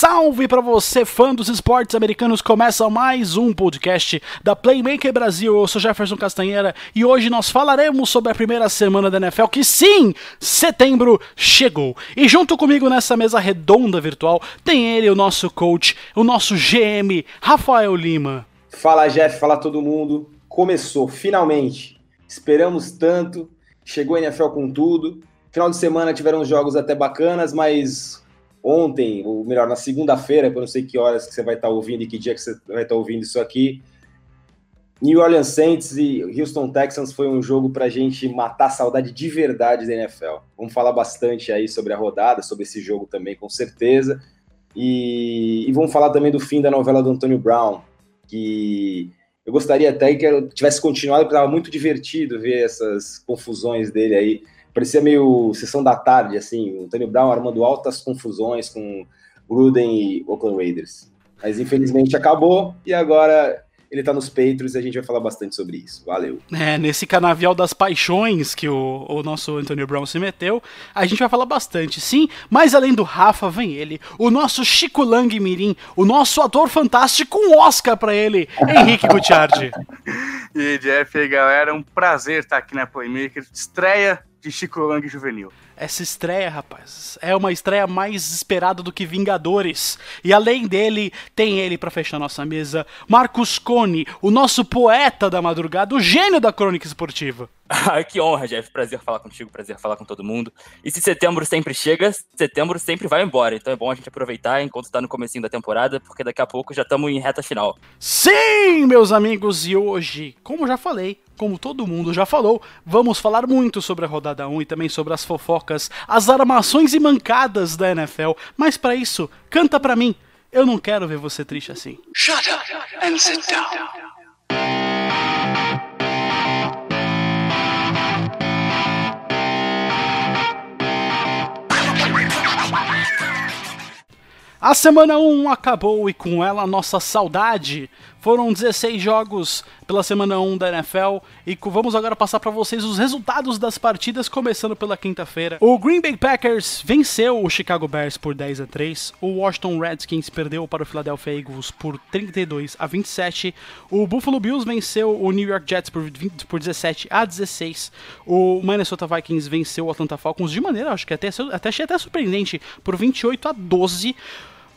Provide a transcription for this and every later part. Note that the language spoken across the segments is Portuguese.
Salve para você, fã dos esportes americanos. Começa mais um podcast da Playmaker Brasil. Eu sou Jefferson Castanheira e hoje nós falaremos sobre a primeira semana da NFL, que sim, setembro chegou. E junto comigo nessa mesa redonda virtual tem ele, o nosso coach, o nosso GM, Rafael Lima. Fala, Jeff, fala todo mundo. Começou, finalmente. Esperamos tanto. Chegou a NFL com tudo. Final de semana tiveram jogos até bacanas, mas ontem, ou melhor, na segunda-feira, que eu não sei que horas que você vai estar ouvindo e que dia que você vai estar ouvindo isso aqui. New Orleans Saints e Houston Texans foi um jogo para a gente matar a saudade de verdade da NFL. Vamos falar bastante aí sobre a rodada, sobre esse jogo também, com certeza. E, e vamos falar também do fim da novela do Antonio Brown, que eu gostaria até que tivesse continuado, porque estava muito divertido ver essas confusões dele aí parecia meio sessão da tarde, assim, o Tony Brown armando altas confusões com Gruden e Oakland Raiders. Mas infelizmente acabou e agora ele tá nos Patriots e a gente vai falar bastante sobre isso. Valeu. É, nesse canavial das paixões que o, o nosso Antonio Brown se meteu, a gente vai falar bastante, sim, mas além do Rafa, vem ele, o nosso Chico Lang Mirim, o nosso ator fantástico, um Oscar para ele, Henrique Gutiardi. e aí, Jeff, e aí, galera, um prazer estar aqui na Playmaker, estreia de Chico Lang Juvenil. Essa estreia, rapaz, é uma estreia mais esperada do que Vingadores. E além dele, tem ele para fechar nossa mesa, Marcos Cone, o nosso poeta da madrugada, o gênio da crônica esportiva. Ah, que honra, Jeff. Prazer falar contigo, prazer falar com todo mundo. E se setembro sempre chega, setembro sempre vai embora. Então é bom a gente aproveitar enquanto tá no comecinho da temporada, porque daqui a pouco já estamos em reta final. Sim, meus amigos, e hoje, como já falei, como todo mundo já falou, vamos falar muito sobre a rodada 1 e também sobre as fofocas, as armações e mancadas da NFL. Mas para isso, canta pra mim. Eu não quero ver você triste assim. Shut up and sit down. A semana 1 acabou e com ela nossa saudade. Foram 16 jogos pela semana 1 da NFL e vamos agora passar para vocês os resultados das partidas, começando pela quinta-feira. O Green Bay Packers venceu o Chicago Bears por 10 a 3. O Washington Redskins perdeu para o Philadelphia Eagles por 32 a 27. O Buffalo Bills venceu o New York Jets por, 20, por 17 a 16. O Minnesota Vikings venceu o Atlanta Falcons de maneira, acho que até, até achei até surpreendente, por 28 a 12.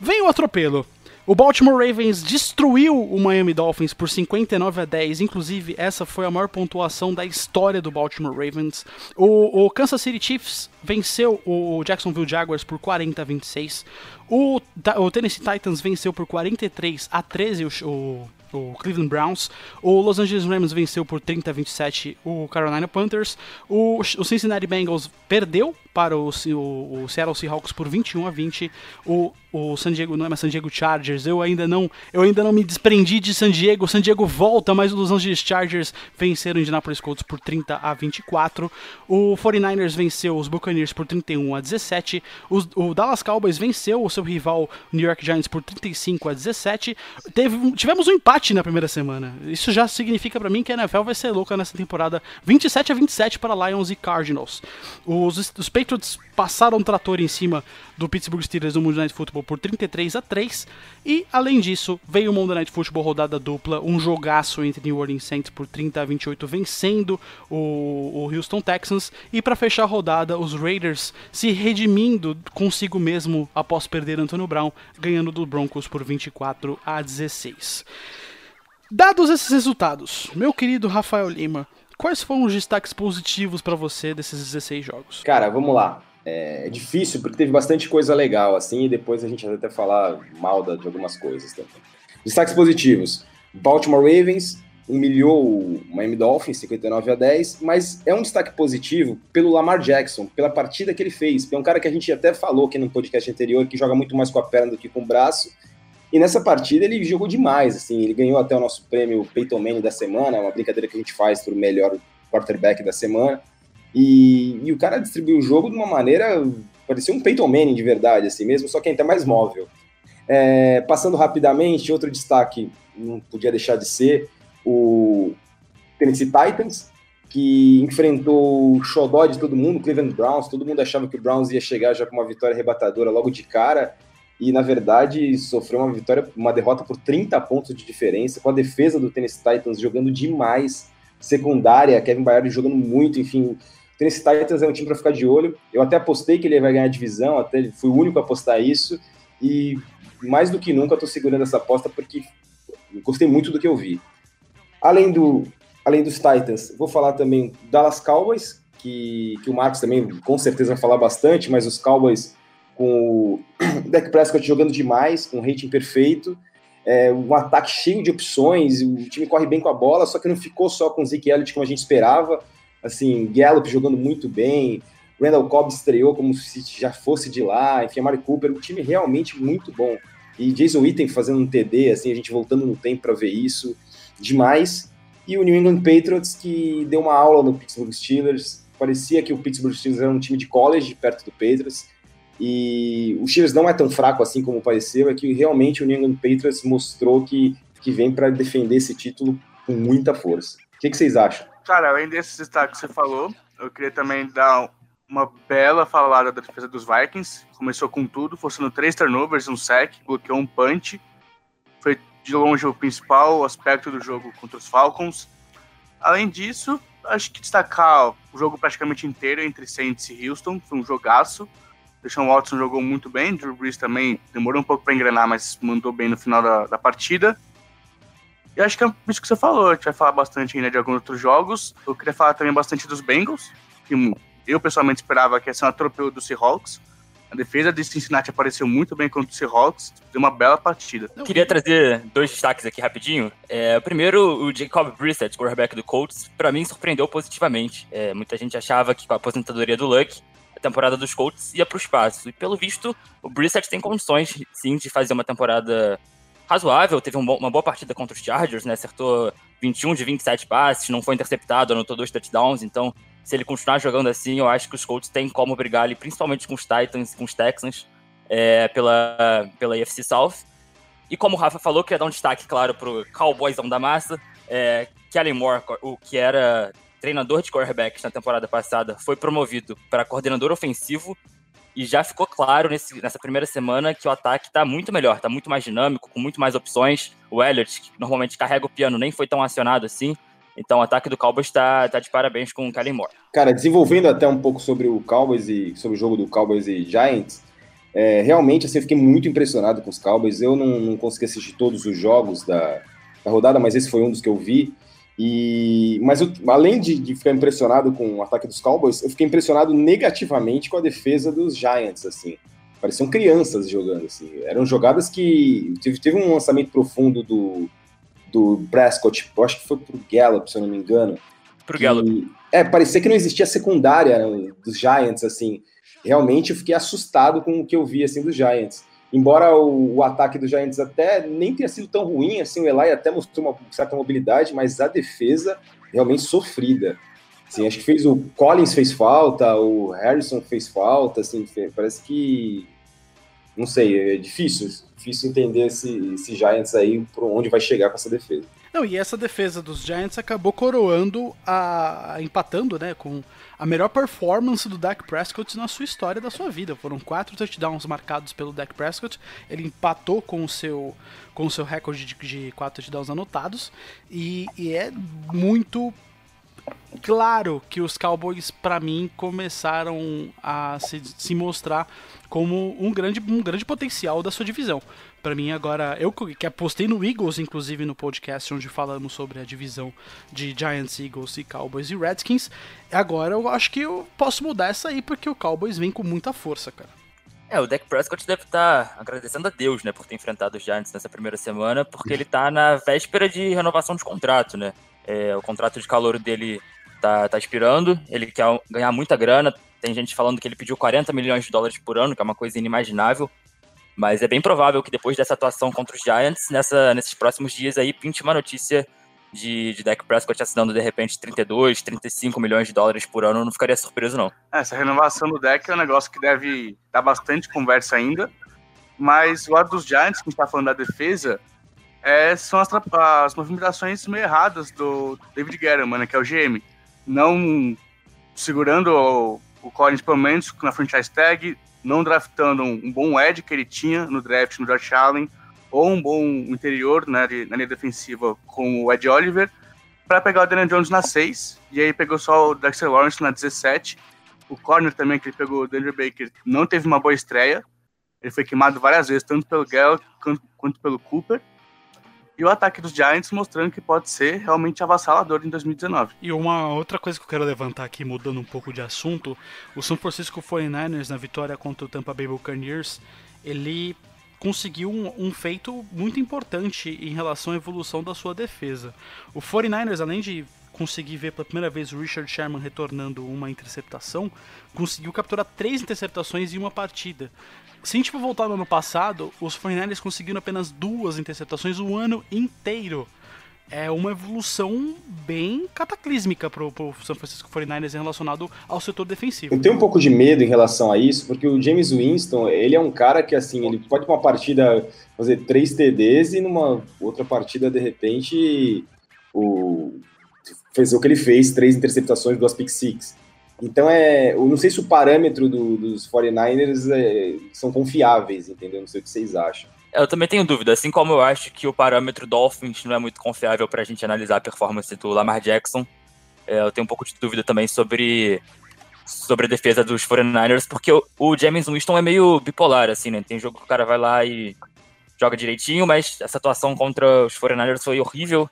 Vem o atropelo. O Baltimore Ravens destruiu o Miami Dolphins por 59 a 10. Inclusive, essa foi a maior pontuação da história do Baltimore Ravens. O, o Kansas City Chiefs venceu o Jacksonville Jaguars por 40 a 26. O, o Tennessee Titans venceu por 43 a 13 o, o Cleveland Browns. O Los Angeles Rams venceu por 30 a 27 o Carolina Panthers. O, o Cincinnati Bengals perdeu para o, o, o, Seattle Seahawks por 21 a 20. O, o San Diego, não é mais San Diego Chargers, eu ainda não, eu ainda não me desprendi de San Diego. San Diego volta, mas os Los Angeles Chargers venceram o Indianapolis Colts por 30 a 24. O 49ers venceu os Buccaneers por 31 a 17. Os, o Dallas Cowboys venceu o seu rival New York Giants por 35 a 17. Teve, tivemos um empate na primeira semana. Isso já significa para mim que a NFL vai ser louca nessa temporada. 27 a 27 para Lions e Cardinals. Os, os Patriots passaram um trator em cima do Pittsburgh Steelers no Monday Night Football por 33 a 3 e além disso veio o Monday Night Football rodada dupla, um jogaço entre New Orleans Saints por 30 a 28 vencendo o, o Houston Texans e para fechar a rodada os Raiders se redimindo consigo mesmo após perder Antonio Brown, ganhando do Broncos por 24 a 16. Dados esses resultados, meu querido Rafael Lima, Quais foram os destaques positivos para você desses 16 jogos? Cara, vamos lá. É, difícil porque teve bastante coisa legal, assim, e depois a gente vai até falar mal de algumas coisas também. Destaques positivos: Baltimore Ravens humilhou o Miami Dolphins 59 a 10, mas é um destaque positivo pelo Lamar Jackson, pela partida que ele fez. É um cara que a gente até falou aqui no podcast anterior que joga muito mais com a perna do que com o braço e nessa partida ele jogou demais, assim, ele ganhou até o nosso prêmio Peyton Manning da semana, uma brincadeira que a gente faz para o melhor quarterback da semana. E, e, o cara distribuiu o jogo de uma maneira, parecia um Peyton Manning de verdade, assim mesmo, só que ainda mais móvel. É, passando rapidamente, outro destaque, não podia deixar de ser, o Tennessee Titans, que enfrentou o xodó de todo mundo, Cleveland Browns, todo mundo achava que o Browns ia chegar já com uma vitória arrebatadora logo de cara, e na verdade sofreu uma vitória, uma derrota por 30 pontos de diferença, com a defesa do Tennessee Titans jogando demais, secundária, Kevin Byard jogando muito, enfim. O Tennessee Titans é um time para ficar de olho. Eu até apostei que ele vai ganhar a divisão, até fui o único a apostar isso, e mais do que nunca estou segurando essa aposta porque gostei muito do que eu vi. Além, do, além dos Titans, vou falar também Dallas Cowboys, que, que o Marcos também com certeza vai falar bastante, mas os Cowboys com o Dak Prescott jogando demais, com um rating perfeito, é, um ataque cheio de opções, o time corre bem com a bola, só que não ficou só com o Zeke Elliott como a gente esperava, assim, Gallup jogando muito bem, Randall Cobb estreou como se já fosse de lá, enfim, Amari Cooper, um time realmente muito bom. E Jason Witten fazendo um TD, assim, a gente voltando no tempo para ver isso, demais. E o New England Patriots, que deu uma aula no Pittsburgh Steelers, parecia que o Pittsburgh Steelers era um time de college, perto do Patriots, e o Steelers não é tão fraco assim como pareceu, é que realmente o New England Patriots mostrou que, que vem para defender esse título com muita força. O que, que, vocês acham? Cara, além desses destaques que você falou, eu queria também dar uma bela falada da defesa dos Vikings. Começou com tudo, forçando três turnovers, um sack, bloqueou um punch. Foi de longe o principal aspecto do jogo contra os Falcons. Além disso, acho que destacar o jogo praticamente inteiro entre Saints e Houston, foi um jogaço. Deshaun Watson jogou muito bem, Drew Brees também demorou um pouco para engrenar, mas mandou bem no final da, da partida. E acho que é isso que você falou, a gente vai falar bastante ainda de alguns outros jogos. Eu queria falar também bastante dos Bengals, que eu pessoalmente esperava que ia ser um atropelo do Seahawks. A defesa de Cincinnati apareceu muito bem contra o Seahawks, deu uma bela partida. Eu queria trazer dois destaques aqui rapidinho. É, primeiro, o Jacob Brissett, quarterback do Colts, para mim surpreendeu positivamente. É, muita gente achava que com a aposentadoria do Luck, temporada dos Colts ia para o espaço. E pelo visto, o Brissett tem condições, sim, de fazer uma temporada razoável. Teve um uma boa partida contra os Chargers, né? Acertou 21 de 27 passes, não foi interceptado, anotou dois touchdowns. Então, se ele continuar jogando assim, eu acho que os Colts têm como brigar ali, principalmente com os Titans, com os Texans, é, pela, pela AFC South. E como o Rafa falou, queria dar um destaque, claro, para o Cowboysão da massa. É, Kellen Moore, o que era treinador de quarterbacks na temporada passada, foi promovido para coordenador ofensivo e já ficou claro nesse, nessa primeira semana que o ataque está muito melhor, está muito mais dinâmico, com muito mais opções. O Elliott, que normalmente carrega o piano, nem foi tão acionado assim. Então o ataque do Cowboys está tá de parabéns com o Kellen Moore. Cara, desenvolvendo até um pouco sobre o Cowboys e sobre o jogo do Cowboys e Giants, é, realmente assim, eu fiquei muito impressionado com os Cowboys. Eu não, não consegui assistir todos os jogos da, da rodada, mas esse foi um dos que eu vi. E, mas eu, além de, de, ficar impressionado com o ataque dos Cowboys, eu fiquei impressionado negativamente com a defesa dos Giants, assim. Pareciam crianças jogando, assim. Eram jogadas que... Teve, teve um lançamento profundo do, do Prescott, acho que foi pro Gallup, se eu não me engano. Pro Gallup. É, parecia que não existia secundária né, dos Giants, assim. Realmente eu fiquei assustado com o que eu vi, assim, dos Giants embora o, o, ataque do Giants até nem tenha sido tão ruim, assim, o Eli até mostrou uma certa mobilidade, mas a defesa realmente sofrida. Assim, acho que fez o Collins fez falta, o Harrison fez falta, assim, parece que não sei, é difícil, difícil entender esse, esse Giants aí por onde vai chegar com essa defesa. Não, e essa defesa dos Giants acabou coroando a, empatando, né, com a melhor performance do Dak Prescott na sua história da sua vida. Foram quatro touchdowns marcados pelo Dak Prescott. Ele empatou com o seu, com o seu recorde de, de quatro touchdowns anotados. E, e é muito claro que os Cowboys, para mim, começaram a se, se, mostrar como um grande, um grande potencial da sua divisão. Para mim, agora, eu que apostei no Eagles, inclusive no podcast onde falamos sobre a divisão de Giants, Eagles e Cowboys e Redskins, agora eu acho que eu posso mudar essa aí, porque o Cowboys vem com muita força, cara. É, o Dak Prescott deve estar tá agradecendo a Deus, né, por ter enfrentado os Giants nessa primeira semana, porque ele tá na véspera de renovação de contrato, né? É, o contrato de calor dele tá, tá expirando, ele quer ganhar muita grana, tem gente falando que ele pediu 40 milhões de dólares por ano, que é uma coisa inimaginável. Mas é bem provável que depois dessa atuação contra os Giants, nessa, nesses próximos dias aí, pinte uma notícia de, de Dak Prescott assinando de repente 32, 35 milhões de dólares por ano, não ficaria surpreso, não. É, essa renovação do Dak é um negócio que deve dar bastante conversa ainda. Mas o lado dos Giants, que a gente tá falando da defesa, é, são as, as movimentações meio erradas do David Guerra, né, que é o GM. Não segurando o Collins, pelo menos na franchise tag, não draftando um, bom edge que ele tinha no draft no Josh Allen, ou um bom interior né, na linha defensiva com o Ed Oliver, para pegar o Daniel Jones na 6, e aí pegou só o Dexter Lawrence na 17. O corner também, que ele pegou o Denver Baker, não teve uma boa estreia. Ele foi queimado várias vezes, tanto pelo Gallup quanto, quanto pelo Cooper. E o ataque dos Giants mostrando que pode ser realmente avassalador em 2019. E uma outra coisa que eu quero levantar aqui, mudando um pouco de assunto, o São Francisco 49ers na vitória contra o Tampa Bay Buccaneers, ele conseguiu um, um, feito muito importante em relação à evolução da sua defesa. O 49ers, além de conseguir ver pela primeira vez o Richard Sherman retornando uma interceptação, conseguiu capturar três interceptações em uma partida. Se a gente for voltar no ano passado, os 49ers conseguiram apenas duas interceptações o ano inteiro. É uma evolução bem cataclísmica pro, pro San Francisco 49ers relacionado ao setor defensivo. Eu tenho um pouco de medo em relação a isso, porque o James Winston, ele é um cara que, assim, ele pode uma partida fazer três TDs e numa outra partida, de repente, o... fazer o que ele fez, três interceptações, duas pick six. Então, é, eu não sei se o parâmetro do, dos 49ers é, são confiáveis, entendeu? Não sei o que vocês acham. Eu também tenho dúvida, assim como eu acho que o parâmetro Dolphins não é muito confiável para a gente analisar a performance do Lamar Jackson, é, eu tenho um pouco de dúvida também sobre, sobre a defesa dos 49ers, porque o, o James Winston é meio bipolar, assim, né? Tem jogo que o cara vai lá e joga direitinho, mas essa atuação contra os 49ers foi horrível.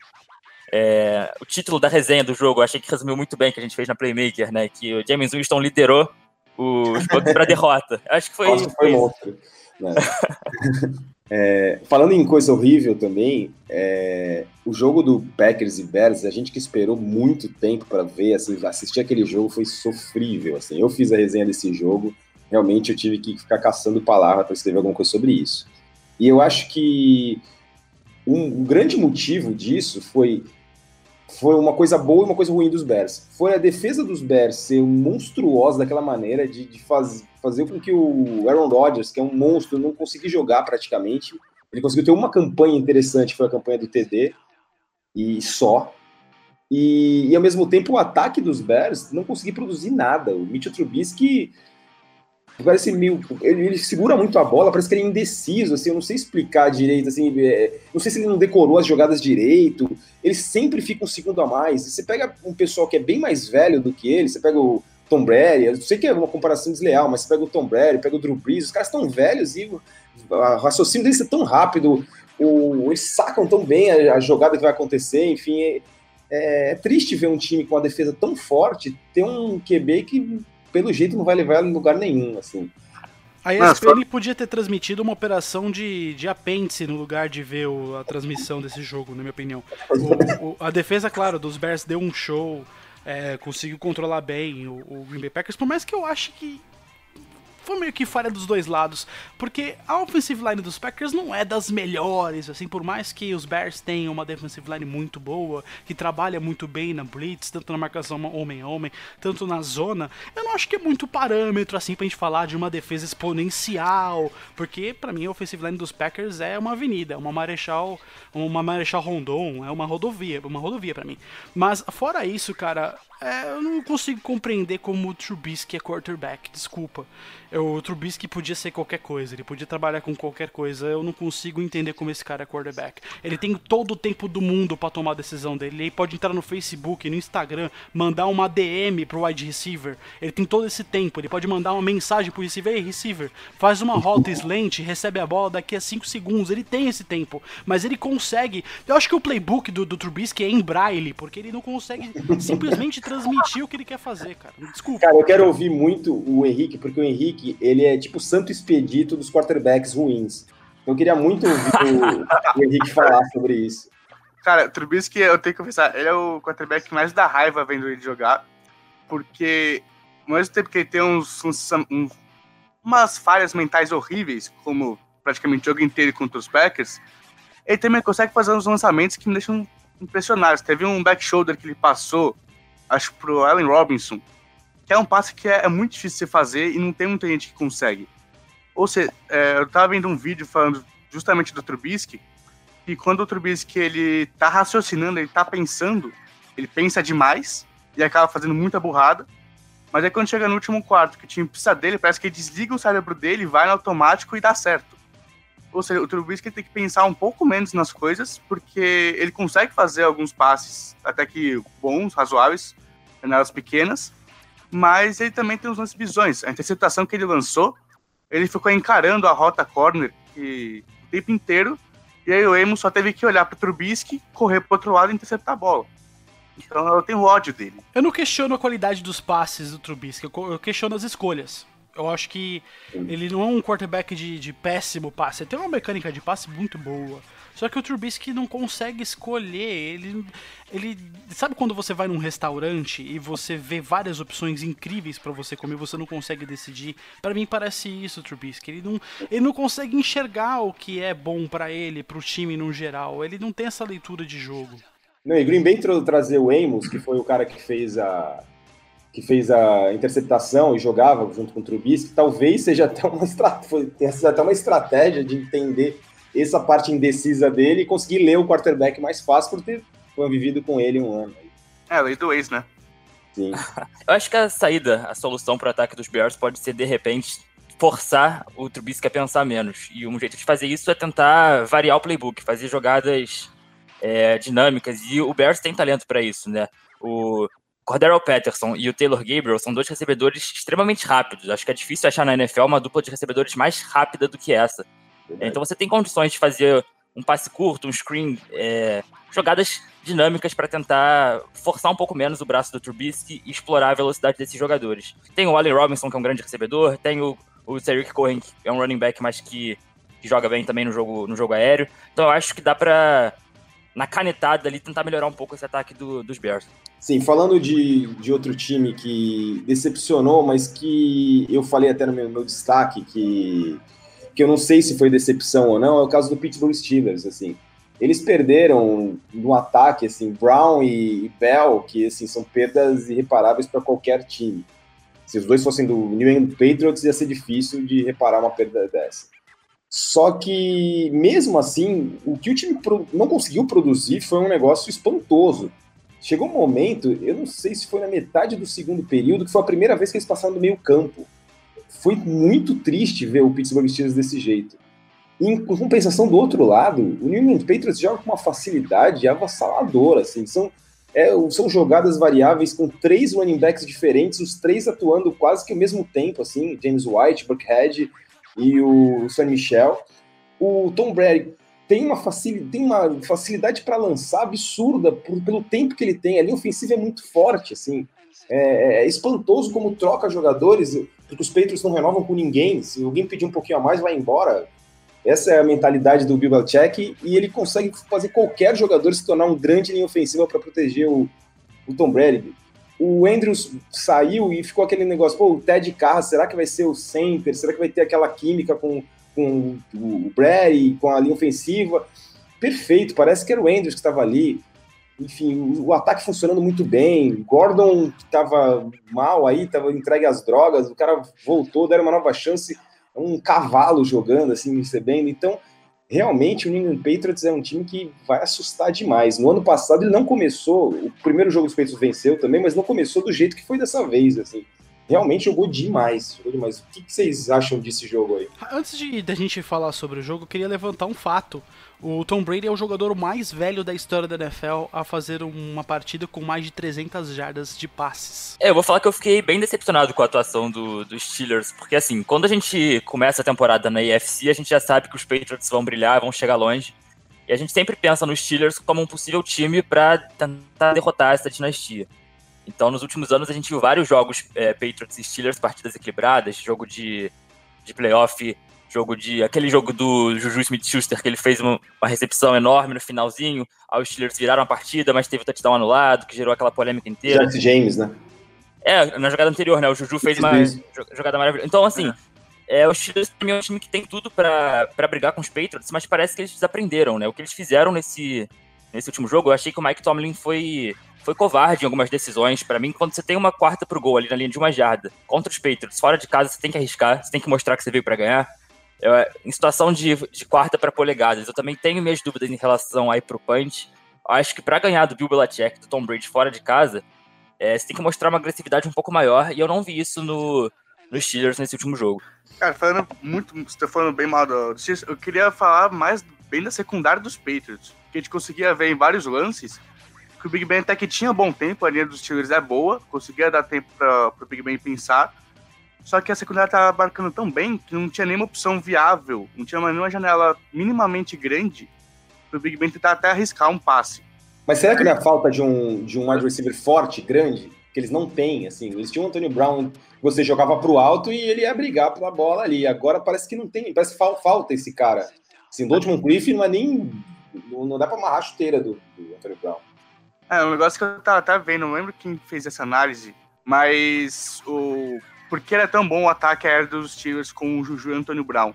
É, o título da resenha do jogo, eu achei que resumiu muito bem que a gente fez na Playmaker, né? Que o James Winston liderou os Bucks para derrota. Acho que foi. Nossa, foi monstro. Né? é, falando em coisa horrível também, é, o jogo do Packers e Bears, a gente que esperou muito tempo para ver, assim, assistir aquele jogo foi sofrível. Assim, eu fiz a resenha desse jogo, realmente eu tive que ficar caçando palavras para escrever alguma coisa sobre isso. E eu acho que um, um grande motivo disso foi foi uma coisa boa e uma coisa ruim dos Bears. Foi a defesa dos Bears ser monstruosa daquela maneira de, de faz, fazer com que o Aaron Rodgers, que é um monstro, não conseguisse jogar praticamente. Ele conseguiu ter uma campanha interessante, foi a campanha do TD, e só. E, e ao mesmo tempo o ataque dos Bears não conseguiu produzir nada. O Mitchell Trubisky parece meio. Ele, ele, segura muito a bola, parece que ele é indeciso, assim, eu não sei explicar direito, assim, é, não sei se ele não decorou as jogadas direito, ele sempre fica um segundo a mais. Você pega um pessoal que é bem mais velho do que ele, você pega o Tom Brady, eu sei que é uma comparação desleal, mas você pega o Tom Brady, pega o Drew Brees, os caras estão velhos e o raciocínio deles é tão rápido, o, eles sacam tão bem a, a, jogada que vai acontecer, enfim. É, é, é triste ver um time com uma defesa tão forte ter um QB que pelo jeito não vai levar em lugar nenhum, assim. A ESPN podia ter transmitido uma operação de, de apêndice no lugar de ver o, a transmissão desse jogo, na minha opinião. O, o, a defesa, claro, dos Bears deu um show, é, conseguiu controlar bem o, o Green Bay Packers, por mais que eu ache que foi meio que falha dos dois lados, porque a offensive line dos Packers não é das melhores, assim, por mais que os Bears tenham uma defensive line muito boa, que trabalha muito bem na blitz, tanto na marcação homem a homem, tanto na zona, eu não acho que é muito parâmetro assim pra gente falar de uma defesa exponencial, porque para mim a offensive line dos Packers é uma avenida, uma marechal, uma marechal Rondon, é uma rodovia, uma rodovia para mim. Mas fora isso, cara, é, eu não consigo compreender como o Trubisky é quarterback, desculpa. Eu, o Trubisky podia ser qualquer coisa, ele podia trabalhar com qualquer coisa. Eu não consigo entender como esse cara é quarterback. Ele tem todo o tempo do mundo para tomar a decisão dele. Ele pode entrar no Facebook, no Instagram, mandar uma DM pro wide receiver. Ele tem todo esse tempo. Ele pode mandar uma mensagem pro receiver: Ei, receiver, faz uma rota slant, recebe a bola daqui a 5 segundos. Ele tem esse tempo, mas ele consegue. Eu acho que o playbook do, do Trubisky é em braille, porque ele não consegue simplesmente transmitir o que ele quer fazer, cara. Desculpa. Cara, eu quero ouvir muito o Henrique, porque o Henrique, ele é tipo o santo expedito dos quarterbacks ruins. Eu queria muito ouvir o, o Henrique falar sobre isso. Cara, o Trubisky, eu tenho que confessar, ele é o quarterback mais da raiva vendo ele jogar, porque ao mesmo tempo que ele tem uns, uns, uns umas falhas mentais horríveis, como praticamente o jogo inteiro contra os Packers, ele também consegue fazer uns lançamentos que me deixam impressionados. Teve um back shoulder que ele passou acho pro Allen Robinson, que é um passe que é, é muito difícil de você fazer e não tem muita gente que consegue. Ou seja, é, eu tava vendo um vídeo falando justamente do Trubisky, e quando o Trubisky ele tá raciocinando, ele tá pensando, ele pensa demais e acaba fazendo muita burrada. Mas aí quando chega no último quarto, que o time precisa dele, parece que ele desliga o cérebro dele, vai no automático e dá certo. Ou seja, o Trubisky tem que pensar um pouco menos nas coisas, porque ele consegue fazer alguns passes, até que bons, razoáveis, janelas pequenas, mas ele também tem uns lances visões. A interceptação que ele lançou, ele ficou encarando a rota corner que, o tempo inteiro, e aí o Emo só teve que olhar para o Trubisky, correr para outro lado e interceptar a bola. Então eu tenho ódio dele. Eu não questiono a qualidade dos passes do Trubisky, eu questiono as escolhas. Eu acho que ele não é um quarterback de, de péssimo passe. Ele tem uma mecânica de passe muito boa. Só que o Trubisky não consegue escolher. Ele, ele sabe quando você vai num restaurante e você vê várias opções incríveis para você comer, você não consegue decidir. Para mim parece isso, o Trubisky. Ele não, ele não consegue enxergar o que é bom para ele, para o time no geral. Ele não tem essa leitura de jogo. Não, e Green Bay trazer o Amos, que foi o cara que fez a que fez a interceptação e jogava junto com o Trubisky, talvez seja até uma, tenha sido até uma estratégia de entender essa parte indecisa dele e conseguir ler o quarterback mais fácil por ter convivido com ele um ano. É, lei do ex, né? Sim. Eu acho que a saída, a solução para o ataque dos Bears pode ser, de repente, forçar o Trubisky a pensar menos. E um jeito de fazer isso é tentar variar o playbook, fazer jogadas é, dinâmicas. E o Bears tem talento para isso, né? O Cordero Patterson e o Taylor Gabriel são dois recebedores extremamente rápidos. Acho que é difícil achar na NFL uma dupla de recebedores mais rápida do que essa. Verdade. Então você tem condições de fazer um passe curto, um screen, é, jogadas dinâmicas para tentar forçar um pouco menos o braço do Trubisky e explorar a velocidade desses jogadores. Tem o Allen Robinson, que é um grande recebedor, tem o, o Cedric Cohen, que é um running back, mas que, que joga bem também no jogo, no jogo aéreo. Então eu acho que dá para na canetada ali, tentar melhorar um pouco esse ataque do, dos Bears. Sim, falando de, de outro time que decepcionou, mas que eu falei até no meu, meu destaque que, que eu não sei se foi decepção ou não, é o caso do Pittsburgh Steelers, assim. Eles perderam no ataque, assim, Brown e, e Bell, que assim, são perdas irreparáveis para qualquer time. Se os dois fossem do New England Patriots, ia ser difícil de reparar uma perda dessa. Só que, mesmo assim, o que o time não conseguiu produzir foi um negócio espantoso. Chegou um momento, eu não sei se foi na metade do segundo período, que foi a primeira vez que eles passaram do meio campo. Foi muito triste ver o Pittsburgh Steelers desse jeito. Em compensação, do outro lado, o New England Patriots joga com uma facilidade avassaladora. Assim, são, é, são jogadas variáveis com três running backs diferentes, os três atuando quase que ao mesmo tempo, assim, James White, Buckhead e o San Michel. O Tom Brady tem uma, facilidade, tem uma facilidade para lançar absurda por, pelo tempo que ele tem. A linha ofensiva é muito forte, assim. É, é, espantoso como troca jogadores, porque os Patriots não renovam com ninguém. Se alguém pedir um pouquinho a mais, vai embora. Essa é a mentalidade do Bill Belichick e ele consegue fazer qualquer jogador se tornar um grande linha ofensiva para proteger o, o Tom Brady o Andrews saiu e ficou aquele negócio, pô, o Ted Carr, será que vai ser o center? Será que vai ter aquela química com, com o Brady, com a linha ofensiva? Perfeito, parece que era o Andrews que estava ali. Enfim, o, ataque funcionando muito bem. Gordon, que estava mal aí, estava entregue às drogas, o cara voltou, deram uma nova chance. Um cavalo jogando, assim, recebendo. Então, realmente o New England Patriots é um time que vai assustar demais. No ano passado ele não começou, o primeiro jogo dos Patriots venceu também, mas não começou do jeito que foi dessa vez, assim. Realmente jogou demais, jogou demais. O que, que vocês acham desse jogo aí? Antes de da gente falar sobre o jogo, eu queria levantar um fato. O Tom Brady é o jogador mais velho da história da NFL a fazer uma partida com mais de 300 jardas de passes. É, eu vou falar que eu fiquei bem decepcionado com a atuação do, dos Steelers, porque assim, quando a gente começa a temporada na AFC, a gente já sabe que os Patriots vão brilhar, vão chegar longe. E a gente sempre pensa nos Steelers como um possível time para tentar derrotar essa dinastia. Então, nos últimos anos, a gente viu vários jogos é, Patriots e Steelers, partidas equilibradas, jogo de, de playoff jogo de. aquele jogo do Juju Smith-Schuster, que ele fez uma, uma, recepção enorme no finalzinho, aí os Steelers viraram a partida, mas teve o touchdown anulado, que gerou aquela polêmica inteira. Jack James, né? É, na jogada anterior, né? O Juju fez uma jogada maravilhosa. Então, assim, é. é o Steelers também é um time que tem tudo para brigar com os Patriots, mas parece que eles desaprenderam, né? O que eles fizeram nesse, nesse último jogo, eu achei que o Mike Tomlin foi foi covarde em algumas decisões. Para mim, quando você tem uma quarta pro gol ali na linha de uma jarda contra os Patriots, fora de casa, você tem que arriscar, você tem que mostrar que você veio para ganhar. Eu, em situação de, de quarta para polegadas, eu também tenho minhas dúvidas em relação aí pro punch. Eu acho que para ganhar do Bill Belichick, do Tom Brady fora de casa, é, você tem que mostrar uma agressividade um pouco maior, e eu não vi isso no, no Steelers nesse último jogo. Cara, falando muito, você tá falando bem mal do Steelers, eu queria falar mais bem da secundária dos Patriots, que a gente conseguia ver em vários lances que o Big Ben até que tinha bom tempo, a linha dos Steelers é boa, conseguia dar tempo para o Big Ben pensar, só que a secundária estava marcando tão bem que não tinha nenhuma opção viável, não tinha nenhuma janela minimamente grande para o Big Ben tentar até arriscar um passe. Mas será que não é falta de um, de um wide receiver forte, grande? Que eles não têm, assim. Eles tinham o Antonio Brown, você jogava pro alto e ele ia brigar pela bola ali. Agora parece que não tem, parece que falta esse cara. Assim, do último Cliff não é nem. Não dá pra amarrar a chuteira do, do Antonio Brown. É, um negócio que eu tava até vendo, não lembro quem fez essa análise, mas o. Por que era tão bom o ataque aéreo dos Steelers com o Juju e o Antônio Brown?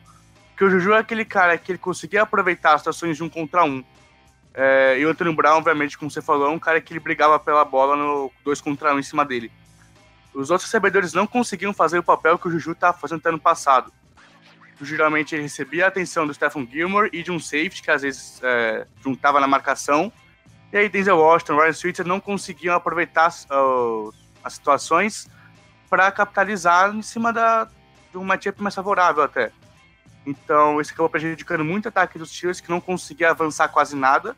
Porque o Juju é aquele cara que ele conseguia aproveitar as situações de um contra um é, e o Antônio Brown, obviamente, como você falou, é um cara que ele brigava pela bola no 2 contra 1 um em cima dele. Os outros recebedores não conseguiam fazer o papel que o Juju estava fazendo até ano passado. Geralmente ele recebia a atenção do Stephen Gilmore e de um safety, que às vezes é, juntava na marcação. E aí Denzel Washington, Ryan Switzer não conseguiam aproveitar uh, as situações para capitalizar em cima da, de um matchup mais favorável até. Então, isso acabou prejudicando muito o ataque dos Steelers, que não conseguia avançar quase nada.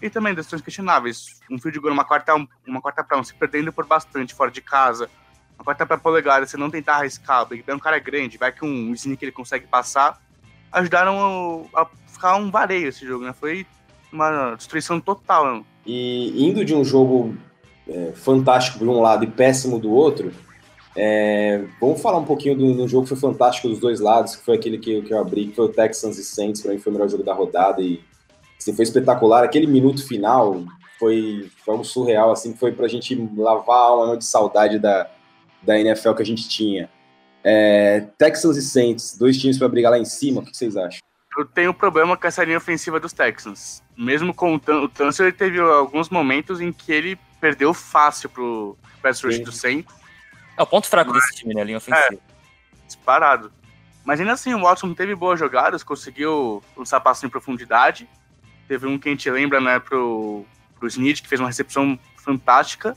E também decisões questionáveis. Um field goal, uma quarta, uma quarta pra um, se perdendo por bastante fora de casa. Uma quarta pra polegada, você não tentar arriscar. O Big Ben é um cara grande, vai que um sneak ele consegue passar. Ajudaram a ficar um vareio esse jogo, né? Foi uma destruição total. Né? E indo de um jogo é, fantástico de um lado e péssimo do outro, é, vamos falar um pouquinho do, do, jogo que foi fantástico dos dois lados, que foi aquele que, que eu abri, que foi o Texans e Saints, para mim foi o melhor jogo da rodada e assim, foi espetacular. Aquele minuto final foi, foi surreal, assim, foi pra gente lavar a alma de saudade da, da NFL que a gente tinha. É, Texans e Saints, dois times para brigar lá em cima, o que vocês acham? Eu tenho problema com essa linha ofensiva dos Texans. Mesmo com o, o Tunsil, ele teve alguns momentos em que ele perdeu fácil pro pass rush do Saints é o ponto fraco Mas, desse time, né? A linha ofensiva. É, disparado. Mas ainda assim, o Watson teve boas jogadas, conseguiu lançar passo em profundidade. Teve um que a gente lembra, né, pro, pro Snead, que fez uma recepção fantástica.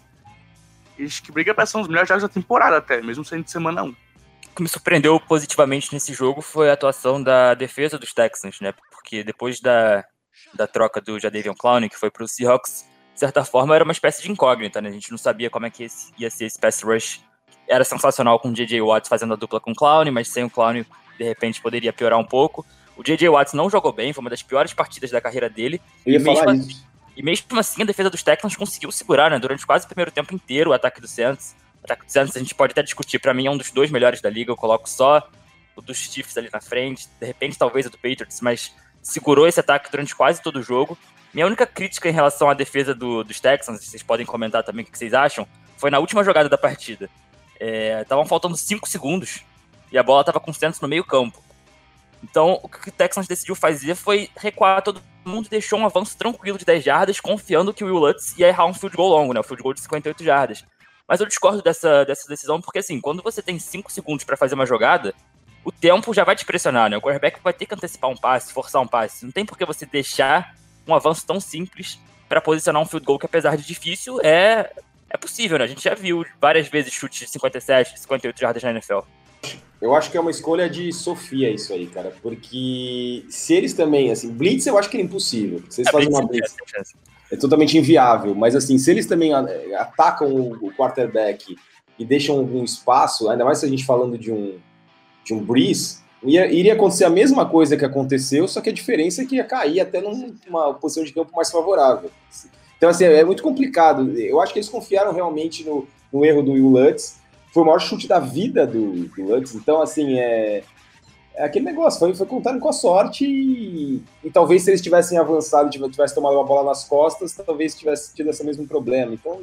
E acho que briga pra ser um dos melhores jogos da temporada até, mesmo sendo de semana 1. O que me surpreendeu positivamente nesse jogo foi a atuação da defesa dos Texans, né? Porque depois da, da troca do Jadavion Clowney, que foi pro Seahawks, de certa forma era uma espécie de incógnita, né? A gente não sabia como é que ia ser esse pass rush era sensacional com o J.J. Watts fazendo a dupla com o Clown, mas sem o Clown, de repente, poderia piorar um pouco. O J.J. Watts não jogou bem, foi uma das piores partidas da carreira dele. Eu ia e, mesmo, falar isso. E mesmo assim, a defesa dos Texans conseguiu segurar, né? Durante quase o primeiro tempo inteiro, o ataque do Saints. O ataque do Saints a gente pode até discutir. Para mim, é um dos dois melhores da liga. Eu coloco só o dos Chiefs ali na frente. De repente, talvez o do Patriots, mas segurou esse ataque durante quase todo o jogo. Minha única crítica em relação à defesa do, dos Texans, vocês podem comentar também o que vocês acham, foi na última jogada da partida. Estavam é, faltando 5 segundos e a bola estava com o Santos no meio campo. Então, o que o Texans decidiu fazer foi recuar todo mundo deixou um avanço tranquilo de 10 jardas, confiando que o Will Lutz ia errar um field goal longo, né? Um field goal de 58 jardas. Mas eu discordo dessa, dessa decisão, porque assim, quando você tem 5 segundos para fazer uma jogada, o tempo já vai te pressionar, né? O quarterback vai ter que antecipar um passe, forçar um passe. Não tem por que você deixar um avanço tão simples para posicionar um field goal que, apesar de difícil, é é possível, né? A gente já viu várias vezes chutes de 57, 58 jardas na NFL. Eu acho que é uma escolha de Sofia isso aí, cara, porque se eles também, assim, blitz eu acho que é impossível. Se eles é, fazem uma blitz, é, é totalmente inviável, mas assim, se eles também é, atacam o quarterback e deixam algum espaço, ainda mais se a gente falando de um de um Breeze, ia, iria acontecer a mesma coisa que aconteceu, só que a diferença é que ia cair até numa posição de campo mais favorável. Então, assim, é muito complicado. Eu acho que eles confiaram realmente no, no erro do Will Lutz. Foi o maior chute da vida do, do Lutz. Então, assim, é, é aquele negócio. Foi, foi contando com a sorte e, e talvez se eles tivessem avançado e tivesse tomado uma bola nas costas, talvez tivesse tido esse mesmo problema. Então,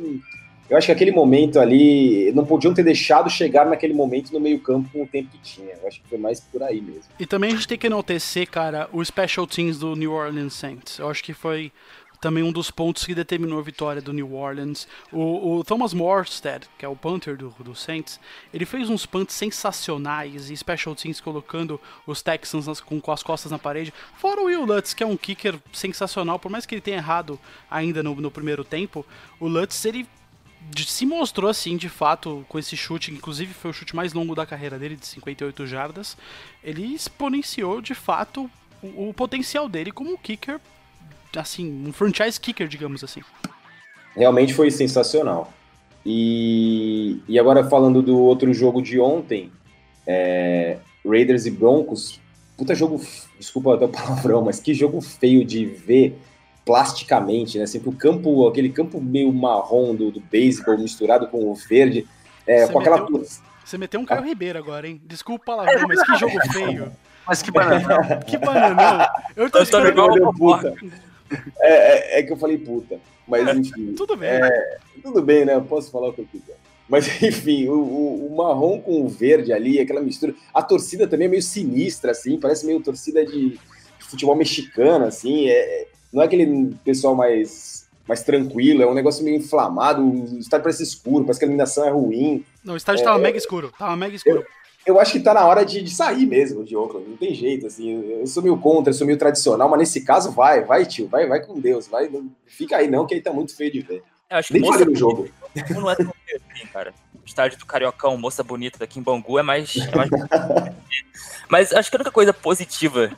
eu acho que aquele momento ali, não podiam ter deixado chegar naquele momento no meio-campo com o tempo que tinha. Eu acho que foi mais por aí mesmo. E também a gente tem que enaltecer, cara, o special teams do New Orleans Saints. Eu acho que foi também um dos pontos que determinou a vitória do New Orleans. O, o Thomas Morstead, que é o punter do, do, Saints, ele fez uns punts sensacionais e special teams colocando os Texans nas, com, com, as costas na parede. Fora o Will Lutz, que é um kicker sensacional, por mais que ele tenha errado ainda no, no primeiro tempo, o Lutz ele se mostrou assim, de fato, com esse chute, inclusive foi o chute mais longo da carreira dele, de 58 jardas, ele exponenciou de fato o, o potencial dele como kicker, assim, um franchise kicker, digamos assim. Realmente foi sensacional. E, e agora falando do outro jogo de ontem, é, Raiders e Broncos, puta jogo, desculpa até o palavrão, mas que jogo feio de ver plasticamente, né? Sempre o campo, aquele campo meio marrom do, do beisebol misturado com o verde, é, com aquela. Meteu, você meteu um Caio ah. Ribeiro agora, hein? Desculpa o palavrão, mas que jogo feio. Mas que bananão. que bananão. Eu tô esperando. Puta. É, é, é, que eu falei puta. Mas enfim. tudo bem. É, tudo bem, né? Eu posso falar o que eu quiser. Mas enfim, o, o, o, marrom com o verde ali, aquela mistura. A torcida também é meio sinistra, assim, parece meio torcida de, futebol mexicano, assim. É, não é aquele pessoal mais, mais tranquilo, é um negócio meio inflamado, o estádio parece escuro, parece que a iluminação é ruim. Não, o estádio é, tava mega escuro, tava mega escuro. Eu, eu acho que tá na hora de, de, sair mesmo de Oakland, não tem jeito, assim, eu sou meio contra, eu sou meio tradicional, mas nesse caso vai, vai tio, vai, vai com Deus, vai, não, fica aí não, que aí tá muito feio de ver. Eu acho que Nem falei no jogo. Não é tão assim, cara. O estádio do Cariocão, moça bonita daqui em Bangu é mais... É mais... mas acho que a única coisa positiva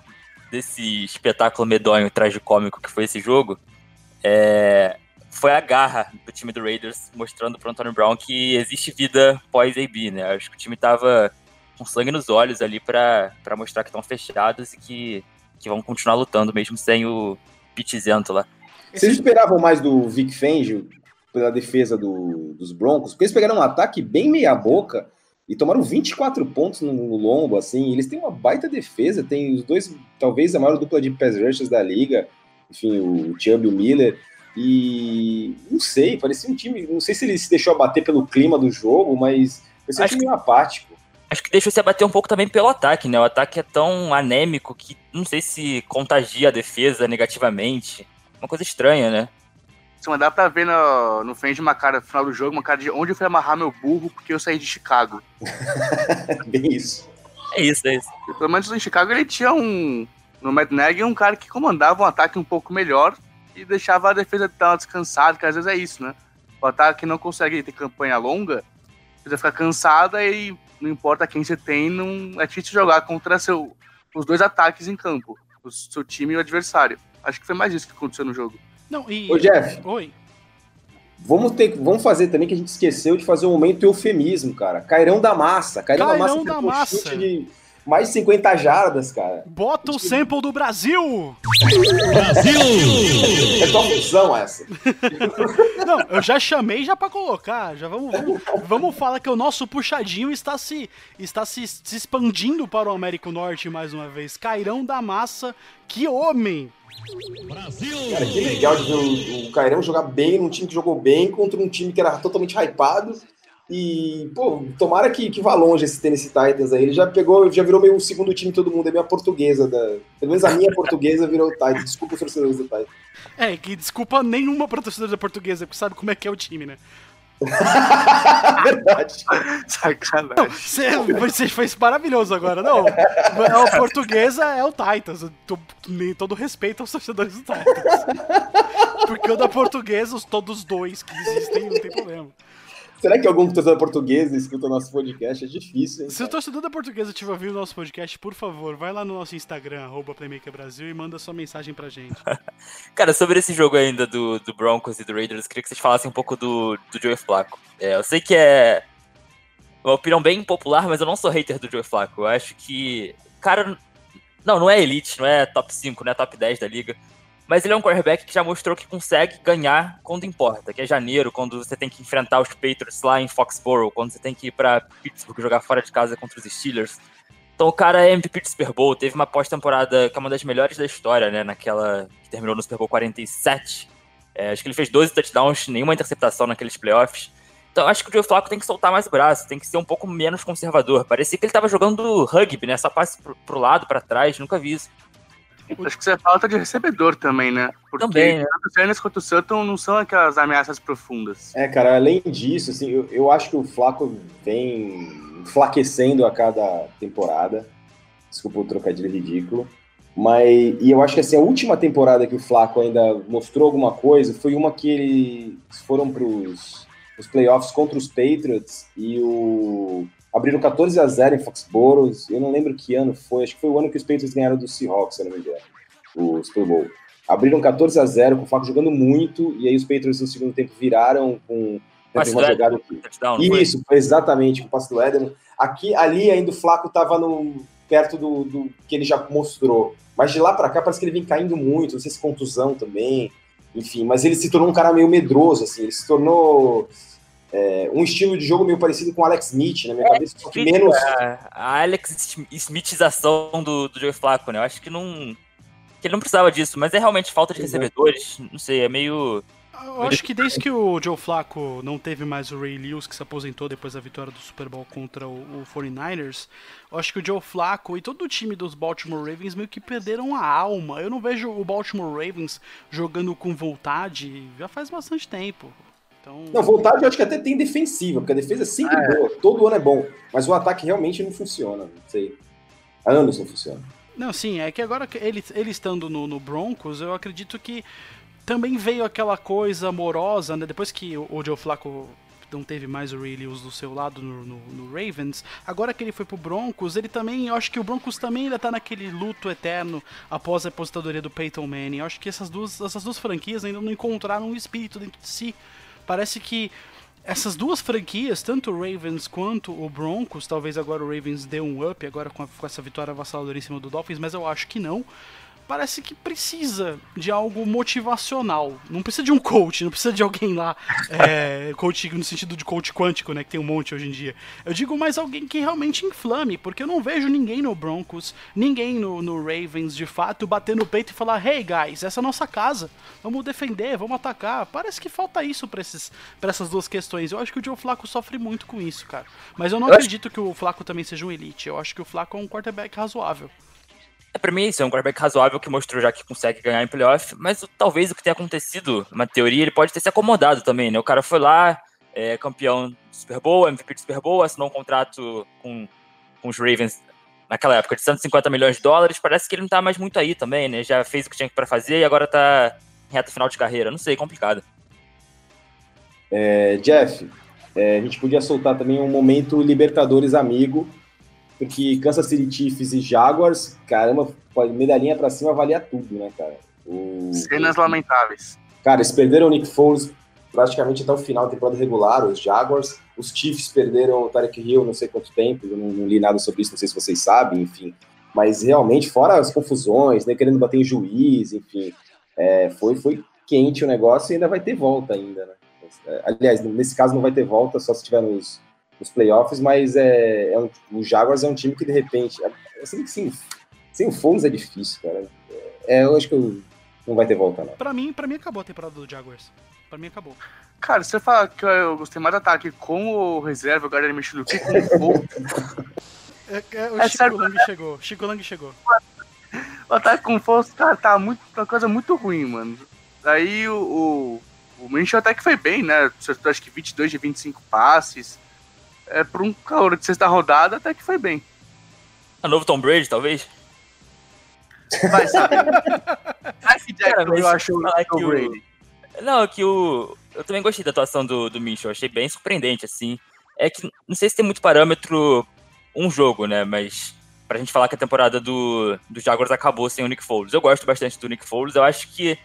desse espetáculo medonho, tragicômico que foi esse jogo, é... foi a garra do time do Raiders mostrando pro Antonio Brown que existe vida pós-AB, né? Acho que o time tava com sangue nos olhos ali para mostrar que estão fechados e que, que vão continuar lutando mesmo sem o Pitizento lá. Vocês esperavam mais do Vic Fangio pela defesa do, dos Broncos? Porque eles pegaram um ataque bem meia boca e tomaram 24 pontos no, no lombo, assim. Eles têm uma baita defesa, tem os dois, talvez a maior dupla de pass rushers da liga, enfim, o Chubb e o Miller. E não sei, parecia um time. Não sei se ele se deixou abater pelo clima do jogo, mas parecia um time meio apático acho que deixou se abater um pouco também pelo ataque, né? O ataque é tão anêmico que não sei se contagia a defesa negativamente. Uma coisa estranha, né? Sim, dá pra ver no, no frente de uma cara no final do jogo, uma cara de onde eu fui amarrar meu burro porque eu saí de Chicago. Bem isso. É isso, é isso. E, pelo menos em Chicago ele tinha um. No Mad Nag, um cara que comandava um ataque um pouco melhor e deixava a defesa tão descansada, que às vezes é isso, né? O ataque não consegue ter campanha longa, precisa ficar cansada e não importa quem você tem, não é difícil jogar contra seu, os dois ataques em campo, o seu time e o adversário. Acho que foi mais isso que aconteceu no jogo. Não, e... Ô, Jeff. Oi. Vamos, ter, vamos fazer também que a gente esqueceu de fazer um momento eufemismo, cara. Cairão da massa. Cairão, Cairão da massa. Da massa. de mais de 50 jardas, cara. Bota o sample do Brasil! Brasil! É tua função essa. Não, eu já chamei já para colocar. Já vamos, vamos, vamos, falar que o nosso puxadinho está se está se, se expandindo para o Américo Norte mais uma vez. Cairão da massa, que homem! Brasil! Cara, que legal de ver o, o Cairão jogar bem num time que jogou bem contra um time que era totalmente hypado e, pô, tomara que, que vá longe esse Tennessee Titans aí. Ele já pegou, já virou meio segundo time todo mundo. É minha portuguesa. Da, pelo menos a minha portuguesa virou o Titans. Desculpa os torcedores do Titans. É, que desculpa nenhuma pra torcedora portuguesa, porque sabe como é que é o time, né? Verdade. Sacanagem. Você, você fez maravilhoso agora. Não, a portuguesa é o Titans. Tô, todo respeito aos torcedores do Titans. Porque o da portuguesa, todos dois que existem, não tem problema. Será que algum torcedor português escuta o nosso podcast? É difícil. Hein, Se o torcedor da portuguesa estiver ouvindo o nosso podcast, por favor, vai lá no nosso Instagram, PlaymakerBrasil, e manda sua mensagem pra gente. Cara, sobre esse jogo ainda do, do Broncos e do Raiders, queria que vocês falassem um pouco do, do Joey Flacco. É, eu sei que é uma opinião bem popular, mas eu não sou hater do Joey Flacco. Eu acho que. Cara, não, não é elite, não é top 5, não é top 10 da liga. Mas ele é um quarterback que já mostrou que consegue ganhar quando importa, que é janeiro, quando você tem que enfrentar os Patriots lá em Foxborough, quando você tem que ir para Pittsburgh jogar fora de casa contra os Steelers. Então o cara é MVP de Super Bowl, teve uma pós-temporada que é uma das melhores da história, né? Naquela que terminou no Super Bowl 47. É, acho que ele fez 12 touchdowns, nenhuma interceptação naqueles playoffs. Então acho que o Joe Flacco tem que soltar mais o braço, tem que ser um pouco menos conservador. Parecia que ele estava jogando rugby, né? Só passe pro, pro lado, para trás, nunca vi isso. Acho que isso é falta de recebedor também, né? Porque também, né? tanto o Sanders quanto o Sutton não são aquelas ameaças profundas. É, cara, além disso, assim, eu, eu acho que o Flaco vem enflaquecendo a cada temporada. Desculpa o trocadilho ridículo. Mas, e eu acho que assim, a última temporada que o Flaco ainda mostrou alguma coisa foi uma que eles foram pros, os playoffs contra os Patriots e o abriram 14 a 0 em Foxborough. Eu não lembro que ano foi, acho que foi o ano que os Patriots ganharam do Seahawks, se eu não me engano, o Super Bowl. Abriram 14 a 0 com o Flaco jogando muito, e aí os Patriots no segundo tempo viraram com Passe uma jogada touchdown, foi? Isso, foi exatamente, com o passe do Éder. Aqui, ali ainda o Flaco estava perto do, do que ele já mostrou. Mas de lá para cá parece que ele vem caindo muito, não sei se contusão também, enfim, mas ele se tornou um cara meio medroso, assim, ele se tornou é, um estilo de jogo meio parecido com o Alex Smith, na minha cabeça, só que menos. A, a Alex Smithização do, do Joe Flacco, né? Eu acho que não. Que ele não precisava disso, mas é realmente falta de Exato. recebedores. Não sei, é meio. Eu acho que desde que o Joe Flacco não teve mais o Ray Lewis, que se aposentou depois da vitória do Super Bowl contra o, o 49ers, eu acho que o Joe Flacco e todo o time dos Baltimore Ravens meio que perderam a alma. Eu não vejo o Baltimore Ravens jogando com vontade já faz bastante tempo. Então, Não, vontade eu acho que até tem defensiva, porque a defesa é sempre boa, todo ano é bom, mas o ataque realmente não funciona, não sei. Há anos não funciona. Não, sim, é que agora ele, ele estando no, no Broncos, eu acredito que também veio aquela coisa amorosa, né? Depois que o, o Joe Flacco não teve mais o Ray Lewis do seu lado no, no- no Ravens, agora que ele foi pro Broncos, ele também, eu acho que o Broncos também ainda tá naquele luto eterno após a aposentadoria do Peyton Manning. Eu acho que essas duas, essas duas franquias ainda não encontraram um espírito dentro de si. Parece que essas duas franquias, tanto o Ravens quanto o Broncos, talvez agora o Ravens dê um up agora com, a- com essa vitória avassaladora em cima do Dolphins, mas eu acho que não. Parece que precisa de algo motivacional. Não precisa de um coach, não precisa de alguém lá, é, coach no sentido de coach quântico, né, que tem um monte hoje em dia. Eu digo mais alguém que realmente inflame, porque eu não vejo ninguém no Broncos, ninguém no, no Ravens, de fato, bater no peito e falar: Hey guys, essa é a nossa casa, vamos defender, vamos atacar. Parece que falta isso pra, esses, pra essas duas questões. Eu acho que o Joe Flaco sofre muito com isso, cara. Mas eu não Eu acho- acredito que o Flaco também seja um elite. Eu acho que o Flaco é um quarterback razoável. É, pra mim, isso é um quarterback razoável que mostrou já que consegue ganhar em playoff, mas talvez o que tenha acontecido, uma teoria, ele pode ter se acomodado também, né? O cara foi lá, é campeão do Super Bowl, MVP do Super Bowl, assinou um contrato com, com os Ravens naquela época de 150 milhões de dólares, parece que ele não tá mais muito aí também, né? Já fez o que tinha pra fazer e agora tá em reta final de carreira. Não sei, complicado. É, Jeff, é, a gente podia soltar também um momento Libertadores amigo, porque Kansas City Chiefs e Jaguars, caramba, medalhinha pra cima valia tudo, né, cara? O- Cenas lamentáveis. Cara, eles perderam o Nick Foles praticamente até o final da temporada regular, os Jaguars. Os Chiefs perderam o Tarek Hill não sei quanto tempo, eu não, não li nada sobre isso, não sei se vocês sabem, enfim. Mas realmente, fora as confusões, né, querendo bater em juiz, enfim, é, foi, foi quente o negócio e ainda vai ter volta ainda, né? É, Aliás, nesse caso não vai ter volta, só se tiver nos, nos playoffs, mas é, é um, o Jaguars é um time que de repente, assim, sem, sem o Foles é difícil, cara. É, eu acho que eu- não vai ter volta, não. Pra mim, pra mim acabou a temporada do Jaguars. Pra mim acabou. Cara, você fala que eu gostei mais do ataque com o reserva, o Gardner Minshew do que com o Foles. É, é, o É Chico sério. Lang chegou. Chico Lang chegou. O ataque com o Foles, cara, tá muito, uma coisa muito ruim, mano. Aí o, o, o até que foi bem, né? Acertou acho que 22 de 25 passes. É, por um calor de sexta rodada, até que foi bem. A novo Tom Brady, talvez? Vai, sabe? Ai, que Jack, Cara, mas eu acho que o- Brady. Não, que o. Eu também gostei da atuação do, do Mitchell, achei bem surpreendente, assim. É que não sei se tem muito parâmetro um jogo, né? Mas pra gente falar que a temporada do, do Jaguars acabou sem o Nick Foles. Eu gosto bastante do Nick Foles, eu acho que.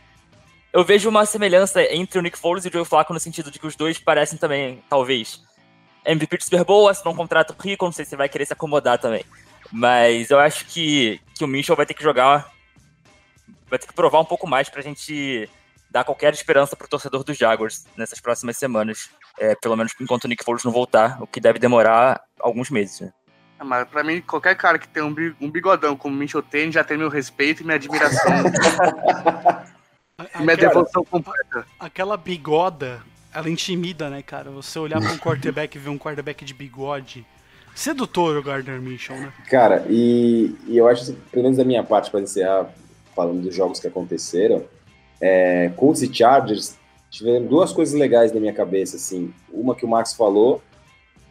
Eu vejo uma semelhança entre o Nick Foles e o Joe Flacco no sentido de que os dois parecem também, talvez, MVP do Super Bowl, assinou um contrato rico, não sei se vai querer se acomodar também. Mas eu acho que, que o Mitchell vai ter que jogar. Vai ter que provar um pouco mais pra gente dar qualquer esperança pro torcedor dos Jaguars nessas próximas semanas. É, pelo menos enquanto o Nick Foles não voltar, o que deve demorar alguns meses. né? Ah, Mas pra mim, qualquer cara que tem um bi- um bigodão como o Minshew tem, já tem meu respeito e minha admiração. A- e minha aquela, devoção completa. aquela bigoda, ela intimida, né, cara? Você olhar pra um quarterback e ver um quarterback de bigode. Sedutor o Gardner Minshew, né? Cara, e, e eu acho, pelo menos da minha parte, para encerrar, falando dos jogos que aconteceram, é, Colts e Chargers tiveram duas coisas legais na minha cabeça, assim. Uma que o Max falou,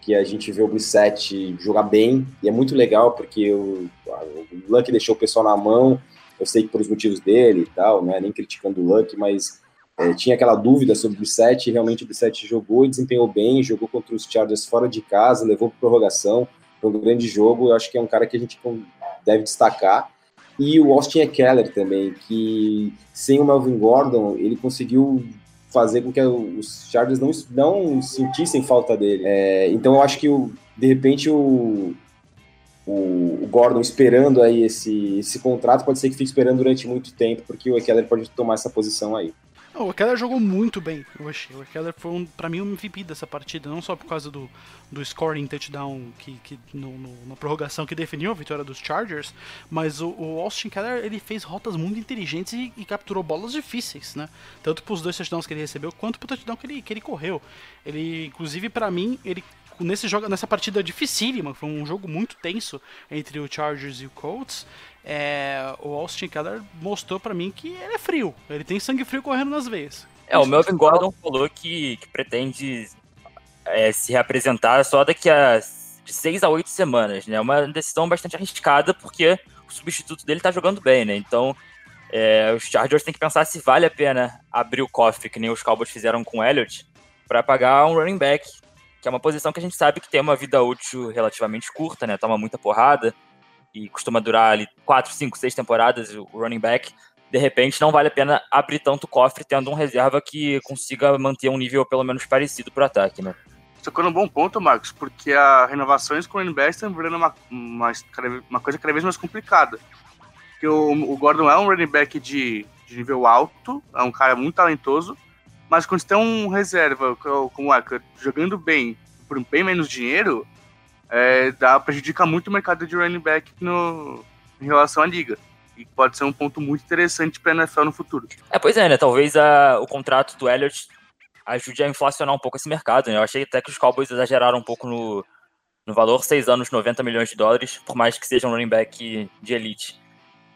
que a gente vê o Brissette jogar bem, e é muito legal, porque o, o Luck deixou o pessoal na mão, eu sei que por os motivos dele e tal, não é nem criticando o Luck, mas é, tinha aquela dúvida sobre o Brissett, e realmente o Brissett jogou e desempenhou bem, jogou contra os Chargers fora de casa, levou para prorrogação, foi um grande jogo, eu acho que é um cara que a gente deve destacar. E o Austin Eckler também, que sem o Melvin Gordon, ele conseguiu fazer com que os Chargers não, não sentissem falta dele. É, então eu acho que, o, de repente, o, o, o, Gordon esperando aí esse, esse contrato, pode ser que fique esperando durante muito tempo, porque o Eckler pode tomar essa posição aí. O Keller jogou muito bem, eu achei. O Keller foi, um, pra mim, um MVP dessa partida, não só por causa do, do scoring touchdown que, que no, no, na prorrogação que definiu a vitória dos Chargers, mas o, o Austin Keller ele fez rotas muito inteligentes e, e capturou bolas difíceis, né? Tanto pros dois touchdowns que ele recebeu, quanto pro touchdown que ele, que ele correu. Ele, inclusive, para mim, ele nesse jogo, nessa partida dificílima, foi um jogo muito tenso entre o Chargers e o Colts é, o Austin Keller mostrou para mim que ele é frio. Ele tem sangue frio correndo nas veias. É, o Melvin Gordon falou que, que pretende é, se reapresentar só daqui a de seis a oito semanas, né? Uma decisão bastante arriscada, porque o substituto dele tá jogando bem, né? Então, é, os Chargers têm que pensar se vale a pena abrir o cofre, que nem os Cowboys fizeram com o Elliott, para pagar um running back, que é uma posição que a gente sabe que tem uma vida útil relativamente curta, né? Toma muita porrada e costuma durar ali 4, 5, 6 temporadas, o running back, de repente não vale a pena abrir tanto cofre tendo um reserva que consiga manter um nível pelo menos parecido para o ataque, né? Tocou num bom ponto, Marcos, porque as renovações com o running back estão virando uma, uma, uma, coisa cada vez mais complicada. Porque o, o Gordon é um running back de, de nível alto, é um cara muito talentoso, mas quando você tem um reserva como é, jogando bem por bem menos dinheiro, é, dá, prejudica muito o mercado de running back no, em relação à liga. E pode ser um ponto muito interessante para a NFL no futuro. É, pois é, né? Talvez a, o contrato do Elliott ajude a inflacionar um pouco esse mercado. Né? Eu achei até que os Cowboys exageraram um pouco no, no valor, 6 anos, 90 milhões de dólares, por mais que seja um running back de elite.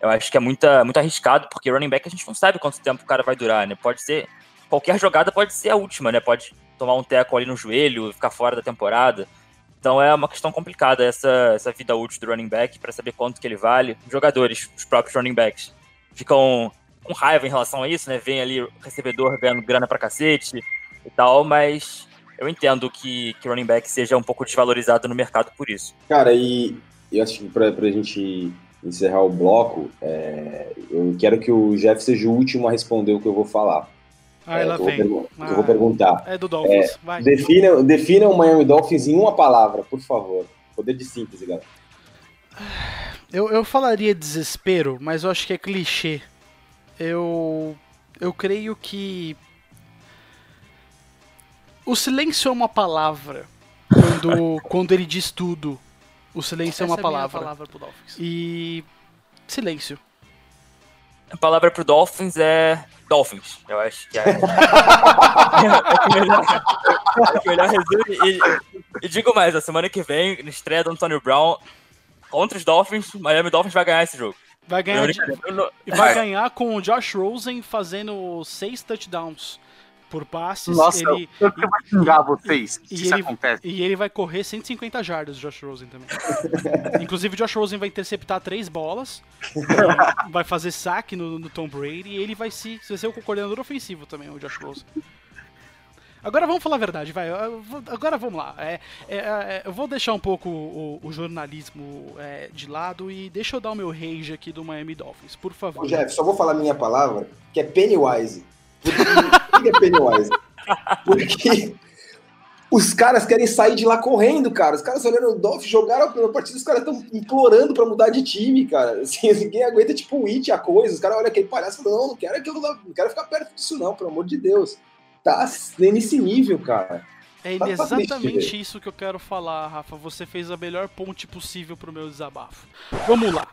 Eu acho que é muita, muito arriscado, porque running back a gente não sabe quanto tempo o cara vai durar, né? Pode ser. Qualquer jogada pode ser a última, né? Pode tomar um teco ali no joelho, ficar fora da temporada. Então é uma questão complicada essa, essa vida útil do running back para saber quanto que ele vale. Os jogadores, os próprios running backs, ficam com raiva em relação a isso, né? Vem ali o recebedor ganhando grana pra cacete e tal, mas eu entendo que, que running back seja um pouco desvalorizado no mercado por isso. Cara, e eu acho que pra, pra gente encerrar o bloco, é, eu quero que o Jeff seja o último a responder o que eu vou falar. Ah, ela é, vem. Eu vou, ah, eu vou perguntar. É do Dolphins, é, vai. Defina, defina o Miami Dolphins em uma palavra, por favor. Poder de síntese, galera. Eu, eu falaria desespero, mas eu acho que é clichê. Eu, eu creio que o silêncio é uma palavra quando, quando ele diz tudo. O silêncio é Essa é uma palavra. É palavra pro Dolphins. E silêncio. A palavra pro Dolphins é Dolphins. Eu acho que é, é, o melhor, é o melhor resumo. E, e, digo mais, a semana que vem, na estreia do Antonio Brown contra os Dolphins, Miami Dolphins vai ganhar esse jogo. Vai ganhar, de, vai ganhar com o Josh Rosen fazendo seis touchdowns por passes. Nossa, ele, eu, eu vou xingar vocês e, se isso ele, acontece. E ele vai correr 150 jardas, o Josh Rosen também. Inclusive, o Josh Rosen vai interceptar três bolas, vai fazer saque no, no, Tom Brady e ele vai, se, vai ser o coordenador ofensivo também, o Josh Rosen. Agora vamos falar a verdade, vai. Agora vamos lá. É, é, é, eu vou deixar um pouco o, o jornalismo é, de lado e deixa eu dar o meu rage aqui do Miami Dolphins, por favor. Ô Jeff, só vou falar a minha palavra, que é Pennywise. Que é Pennywise? Porque os caras querem sair de lá correndo, cara. Os caras olhando o Dolph, jogaram a primeira partida, os caras estão implorando para mudar de time, cara. Assim, ninguém aguenta, tipo, o It, a coisa. Os caras olham aquele palhaço e falam, não, não quero aquilo não quero ficar perto disso, não, pelo amor de Deus. Tá nesse nível, cara. É tá exatamente isso que eu quero falar, Rafa. Você fez a melhor ponte possível pro meu desabafo. Vamos lá.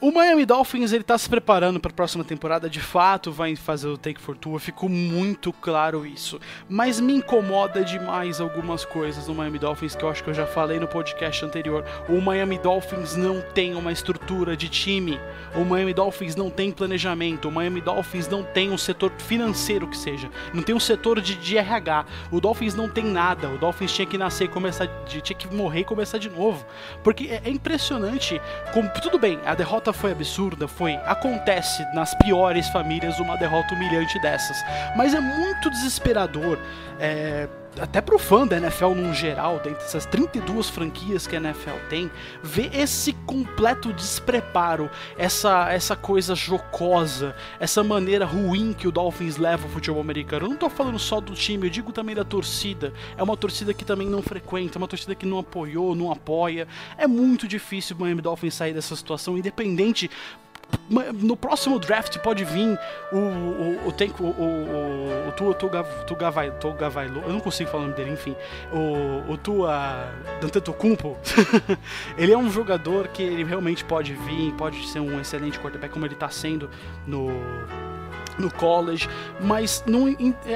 O Miami Dolphins ele tá se preparando para a próxima temporada, de fato vai fazer o Take for Two, ficou muito claro isso. Mas me incomoda demais algumas coisas no Miami Dolphins que eu acho que eu já falei no podcast anterior. O Miami Dolphins não tem uma estrutura de time, o Miami Dolphins não tem planejamento, o Miami Dolphins não tem um setor financeiro que seja, não tem um setor de, de RH. O Dolphins não tem nada, o Dolphins tinha que nascer e começar, tinha que morrer e começar de novo. Porque é, é impressionante como, tudo bem, a derrota derrota foi absurda, foi. Acontece nas piores famílias uma derrota humilhante dessas. Mas é muito desesperador. É, até pro fã da NFL num geral, dentre essas 32 franquias que a NFL tem, ver esse completo despreparo, essa, essa coisa jocosa, essa maneira ruim que o Dolphins leva o futebol americano. Eu não tô falando só do time, eu digo também da torcida. É uma torcida que também não frequenta, é uma torcida que não apoiou, não apoia. É muito difícil o Miami Dolphins sair dessa situação, independente no próximo draft pode vir o o, o, tem, o, o, o Tua Tugavailu, eu não consigo falar o nome dele, enfim, o, o Tua Dantetokounmpo, ele é um jogador que ele realmente pode vir, pode ser um excelente quarterback como ele está sendo no no college, mas não,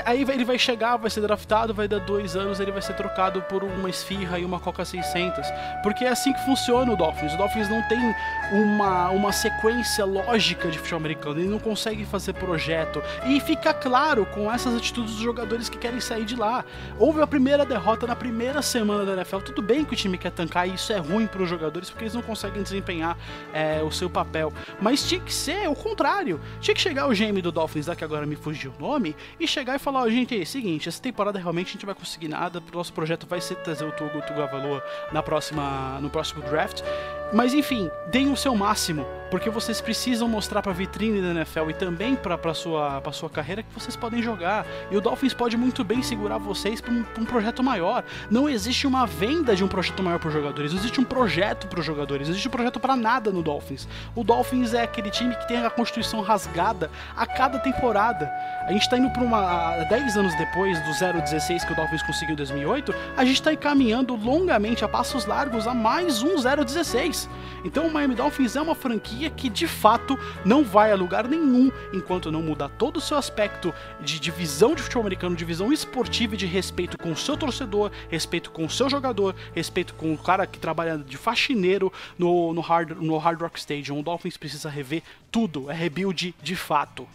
aí ele vai chegar, vai ser draftado, vai dar dois anos, ele vai ser trocado por uma esfirra e uma Coca 600, porque é assim que funciona o Dolphins. O Dolphins não tem uma, uma sequência lógica de futebol americano, ele não consegue fazer projeto, e fica claro com essas atitudes dos jogadores que querem sair de lá. Houve a primeira derrota na primeira semana da NFL, tudo bem que o time quer tancar, e isso é ruim para os jogadores, porque eles não conseguem desempenhar é, o seu papel, mas tinha que ser o contrário, tinha que chegar o GM do Dolphins Dolphins, que agora me fugiu o nome, e chegar e falar, oh, gente, é o seguinte, essa temporada realmente a gente vai conseguir nada, o nosso projeto vai ser trazer o Togo Tugavaloa na próxima, no próximo draft, mas enfim, deem o seu máximo, porque vocês precisam mostrar para a vitrine da NFL e também para sua para sua carreira que vocês podem jogar. E o Dolphins pode muito bem segurar vocês para um, um, projeto maior. Não existe uma venda de um projeto maior para os jogadores, existe um projeto para os jogadores, existe um projeto para nada no Dolphins. O Dolphins é aquele time que tem a constituição rasgada a cada temporada. A gente está indo para uma 10 anos depois do 0-16 que o Dolphins conseguiu em 2008, a gente está caminhando longamente a passos largos a mais um 0-16. Então o Miami Dolphins é uma franquia que de fato não vai a lugar nenhum enquanto não mudar todo o seu aspecto de divisão de futebol americano, divisão esportiva e de respeito com o seu torcedor, respeito com o seu jogador, respeito com o cara que trabalha de faxineiro no, no, hard, no hard Rock Stadium. O Dolphins precisa rever tudo, é rebuild de fato.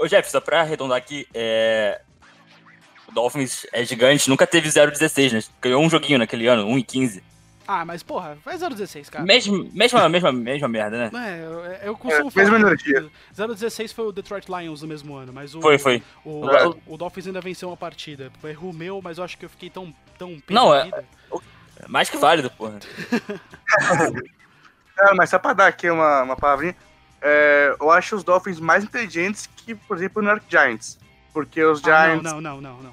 Ô Jeff, só pra arredondar aqui, é... o Dolphins é gigante, nunca teve 0-16, né? Ganhou um joguinho naquele ano, 1 15. Ah, mas porra, vai 016, cara. Mesmo, mesma, mesma, mesma merda, né? É, eu, eu costumo é, falar. Mesma energia. 016 foi o Detroit Lions no mesmo ano, mas o. Foi, foi. O, o, o Dolphins ainda venceu uma partida. Foi erro meu, mas eu acho que eu fiquei tão. tão Não, é. Mais que válido, porra. é, mas só pra dar aqui uma, uma palavrinha. É, eu acho os Dolphins mais inteligentes que, por exemplo, o New York Giants. Porque os Giants. Ah, não, não, não, não,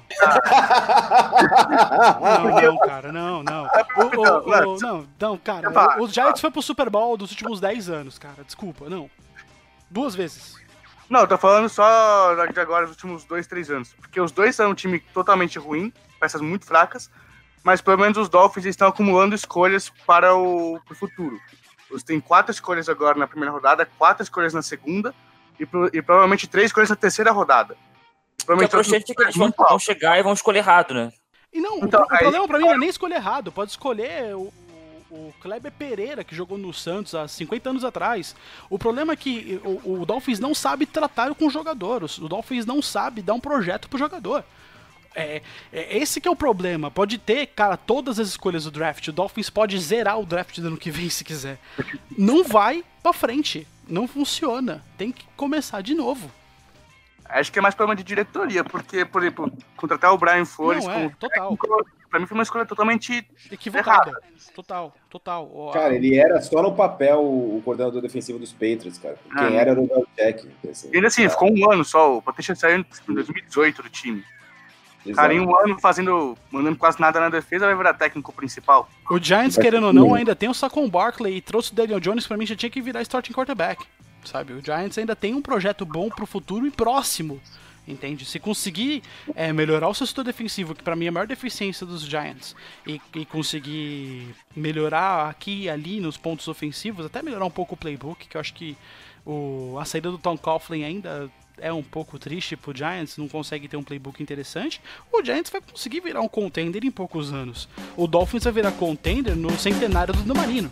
não. não, não, cara, não, não. O, o, o, não, não, cara. Os Giants foi pro Super Bowl dos últimos 10 anos, cara. Desculpa, não. Duas vezes. Não, eu tô falando só de agora, dos últimos 2, 3 anos. Porque os dois são um time totalmente ruim, peças muito fracas, mas pelo menos os Dolphins estão acumulando escolhas para o pro futuro. Eles têm quatro escolhas agora na primeira rodada, quatro escolhas na segunda e, e provavelmente três escolhas na terceira rodada. Provavelmente a é que eles vão, vão, chegar e vão escolher errado, né? E não, então, o, o aí... problema pra mim não é nem escolher errado. Pode escolher o, o Kleber Pereira, que jogou no Santos há 50 anos atrás. O problema é que o, o Dolphins não sabe tratar com o jogador. O Dolphins não sabe dar um projeto pro jogador. É, é, esse que é o problema. Pode ter, cara, todas as escolhas do draft. O Dolphins pode zerar o draft do ano que vem se quiser. Não vai pra frente. Não funciona. Tem que começar de novo. Acho que é mais problema de diretoria, porque, por exemplo, contratar o Brian Flores Não, é, total. pra mim foi uma escolha totalmente equivocada. Errada. Total, total. Cara, ele era só no papel o coordenador defensivo dos Patriots, cara. Quem ah, era era o Belichick. Assim, ainda assim, cara. ficou um ano só. O Patricia saiu em 2018 do time. Exato. Cara, em um ano fazendo, mandando quase nada na defesa, vai virar técnico principal. O Giants, querendo ou não, ainda tem o Saquon Barkley e trouxe o Daniel Jones, pra mim já tinha que virar starting quarterback sabe? O Giants ainda tem um projeto bom pro futuro e próximo, entende? Se conseguir é, melhorar o seu setor defensivo, que para mim é a maior deficiência dos Giants, e, e, conseguir melhorar aqui e ali nos pontos ofensivos, até melhorar um pouco o playbook, que eu acho que o, a saída do Tom Coughlin ainda é um pouco triste pro Giants, não consegue ter um playbook interessante, o Giants vai conseguir virar um contender em poucos anos. O Dolphins vai virar contender no centenário do Marino.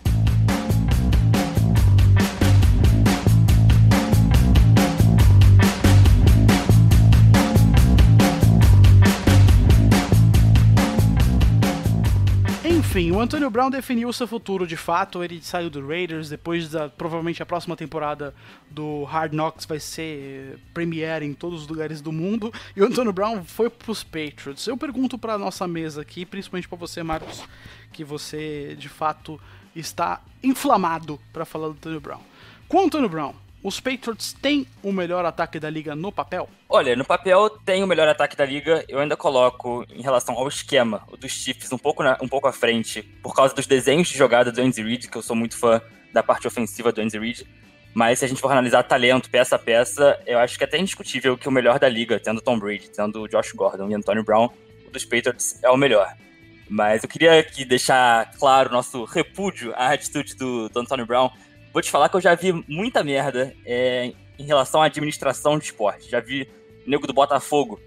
Enfim, o Antonio Brown definiu seu futuro de fato. Ele saiu do Raiders depois da provavelmente a próxima temporada do Hard Knocks vai ser premiere em todos os lugares do mundo. E o Antonio Brown foi pros Patriots. Eu pergunto para nossa mesa aqui, principalmente para você, Marcos, que você de fato está inflamado para falar do Antonio Brown. Com o Antonio Brown, os Patriots têm o melhor ataque da liga no papel? Olha, no papel tem o melhor ataque da liga. Eu ainda coloco em relação ao esquema, o dos Chiefs um pouco, na, um pouco à frente, por causa dos desenhos de jogada do Andy Reid, que eu sou muito fã da parte ofensiva do Andy Reid. Mas se a gente for analisar talento, peça a peça, eu acho que é até indiscutível que o melhor da liga, tendo Tom Brady, tendo Josh Gordon e Antonio Brown, o dos Patriots é o melhor. Mas eu queria aqui deixar claro nosso repúdio à atitude do, do Antonio Brown, Vou te falar que eu já vi muita merda é, em relação à administração de esporte. Já vi nego do Botafogo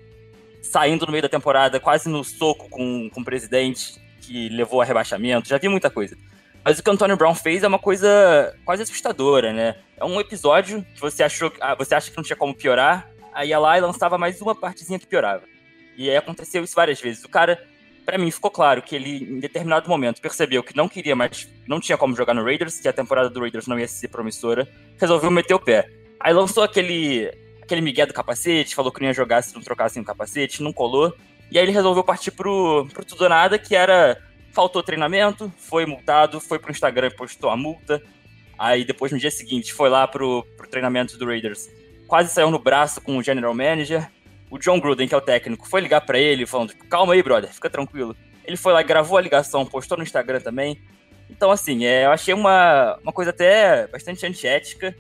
saindo no meio da temporada, quase no soco com, com o presidente, que levou a rebaixamento. Já vi muita coisa. Mas o que o Antônio Brown fez é uma coisa quase assustadora, né? É um episódio que você achou ah, você acha que não tinha como piorar, aí ia lá e lançava mais uma partezinha que piorava. E aí aconteceu isso várias vezes. O cara para mim ficou claro que ele, em determinado momento, percebeu que não queria mais, não tinha como jogar no Raiders, que a temporada do Raiders não ia ser promissora, resolveu meter o pé. Aí lançou aquele, aquele migué do capacete, falou que não ia jogar se não trocassem o capacete, não colou. E aí ele resolveu partir pro, pro tudo ou nada, que era. Faltou treinamento, foi multado, foi pro Instagram e postou a multa. Aí depois, no dia seguinte, foi lá pro, pro treinamento do Raiders. Quase saiu no braço com o general manager o John Gruden, que é o técnico, foi ligar para ele falando: calma aí, brother, fica tranquilo. Ele foi lá, gravou a ligação, postou no Instagram também. Então, assim, é, eu achei uma, uma coisa até bastante antiética.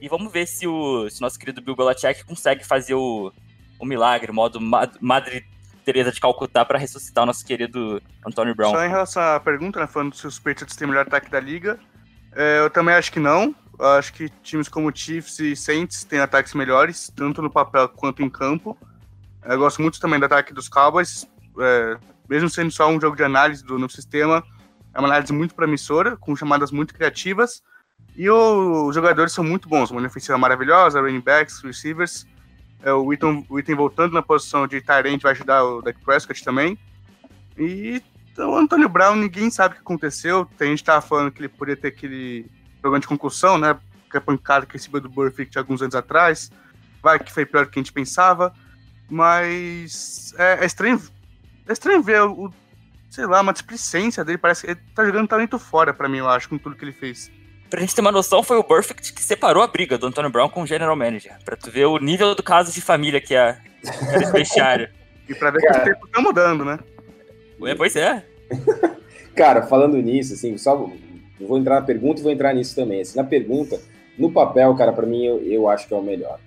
E vamos ver se o, se nosso querido Bill Belichick consegue fazer o, o milagre, o modo Madre Teresa de Calcutá para ressuscitar o nosso querido Antonio Brown. Só em relação à pergunta, né, falando se os Patriots têm o melhor ataque da liga, é, eu também acho que não. Eu acho que times como Chiefs e Saints têm ataques melhores, tanto no papel quanto em campo. Eu gosto muito também do ataque dos Cowboys, é, mesmo sendo só um jogo de análise do novo sistema, é uma análise muito promissora, com chamadas muito criativas, e o, os jogadores são muito bons, uma ofensiva maravilhosa, running backs, receivers, é, o Witten, voltando na posição de Tyrant vai ajudar o Dak Prescott também, e então, o Antônio Brown, ninguém sabe o que aconteceu, tem gente que tava falando que ele poderia ter aquele problema de concussão, né, que é pancada que recebeu do Burfict alguns anos atrás, vai que foi pior do que a gente pensava, mas é, é estranho. É estranho ver o, sei lá, uma displicência dele. Parece que ele tá jogando talento fora para mim, eu acho, com tudo que ele fez. Pra gente ter uma noção, foi o Perfect que separou a briga do Antônio Brown com o General Manager. Pra tu ver o nível do caso de família que é esse vestiário. e pra ver Cara... que os tempos estão mudando, né? É, pois é. Cara, falando nisso, assim, só eu vou entrar na pergunta e vou entrar nisso também. Assim, na pergunta, no papel, cara, para mim eu, eu acho que é o melhor.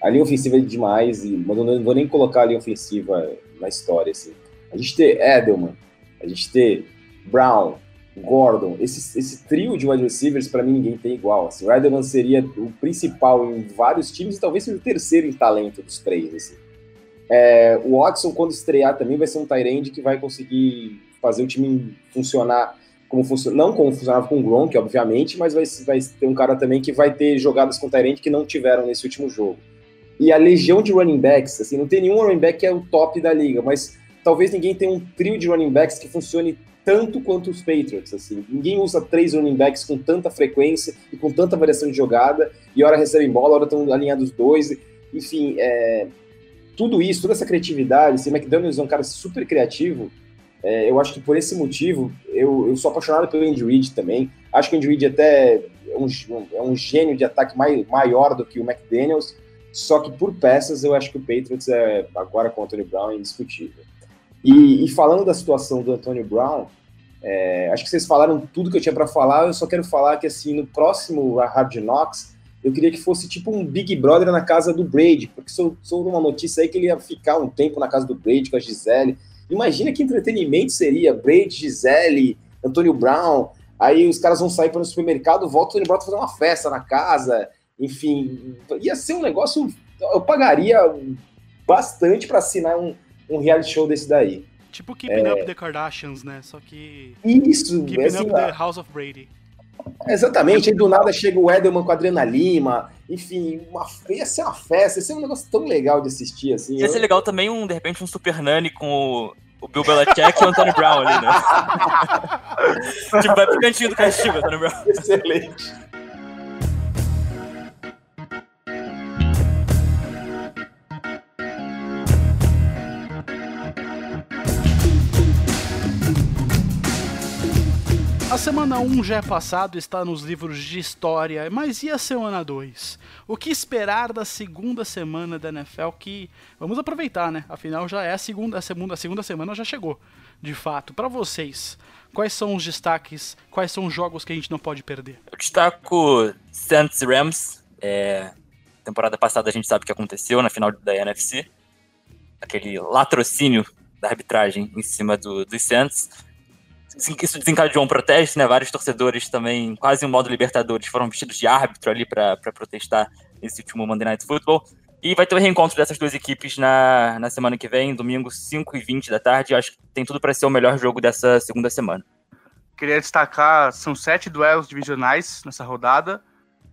A linha ofensiva é demais, e, mas eu não vou nem colocar a linha ofensiva na história. Assim. A gente ter Edelman, a gente ter Brown, Gordon, esse, esse trio de wide receivers, para mim, ninguém tem igual. Assim. O Edelman seria o principal em vários times e talvez seja o terceiro em talento dos três. Assim. É, o Watson, quando estrear, também vai ser um Tyrande que vai conseguir fazer o time funcionar como não como funcionava com o Gronk, obviamente, mas vai, vai ter um cara também que vai ter jogadas com o Tyrande que não tiveram nesse último jogo e a legião de running backs, assim, não tem nenhum running back que é o top da liga, mas talvez ninguém tenha um trio de running backs que funcione tanto quanto os Patriots, assim. Ninguém usa três running backs com tanta frequência e com tanta variação de jogada, e hora recebem bola, hora estão alinhados dois, enfim, é, tudo isso, toda essa criatividade, assim, McDaniels é um cara super criativo, é, eu acho que por esse motivo, eu, eu sou apaixonado pelo Andy Reid também, acho que o Andy Reid até é um, é um gênio de ataque mai, maior do que o McDaniels, só que por peças, eu acho que o Patriots é, agora com o Antonio Brown, é indiscutível. E, e falando da situação do Antonio Brown, é, acho que vocês falaram tudo que eu tinha para falar. Eu só quero falar que, assim, no próximo Hard Knocks, eu queria que fosse tipo um Big Brother na casa do Brady, porque sou, sou uma notícia aí que ele ia ficar um tempo na casa do Brady com a Gisele. Imagina que entretenimento seria Brady, Gisele, Antonio Brown. Aí os caras vão sair para o supermercado, volta o Antonio Brown fazer uma festa na casa. Enfim, ia ser um negócio. Eu pagaria bastante para assinar um, um reality show desse daí. Tipo Keeping é... Up the Kardashians, né? Só que. Isso, Keeping assim, Up the House of Brady. Exatamente, aí do nada chega o Edelman com a Adriana Lima, enfim, uma, ia ser uma festa, ia ser um negócio tão legal de assistir, assim. Ia eu... ser legal também, um, de repente, um Super Nani com o o Bill Belichick e o Antônio Brown ali, né? tipo, vai pro cantinho do castigo, Antônio Brown. Excelente. A semana 1 já é passado, está nos livros de história, mas e a semana 2? O que esperar da segunda semana da NFL que vamos aproveitar, né? Afinal já é a segunda, a segunda, a segunda semana já chegou, de fato. Para vocês, quais são os destaques? Quais são os jogos que a gente não pode perder? Eu destaco Saints Rams. É, temporada passada a gente sabe o que aconteceu na final da NFC. Aquele latrocínio da arbitragem em cima do, dos Saints isso desencadeou um protesto, né? Vários torcedores também, quase em modo Libertadores, foram vestidos de árbitro ali para protestar nesse último Monday Night Football. E vai ter o reencontro dessas duas equipes na, na semana que vem, domingo, 5 e 20 da tarde. Eu acho que tem tudo para ser o melhor jogo dessa segunda semana. Queria destacar, são sete duelos divisionais nessa rodada.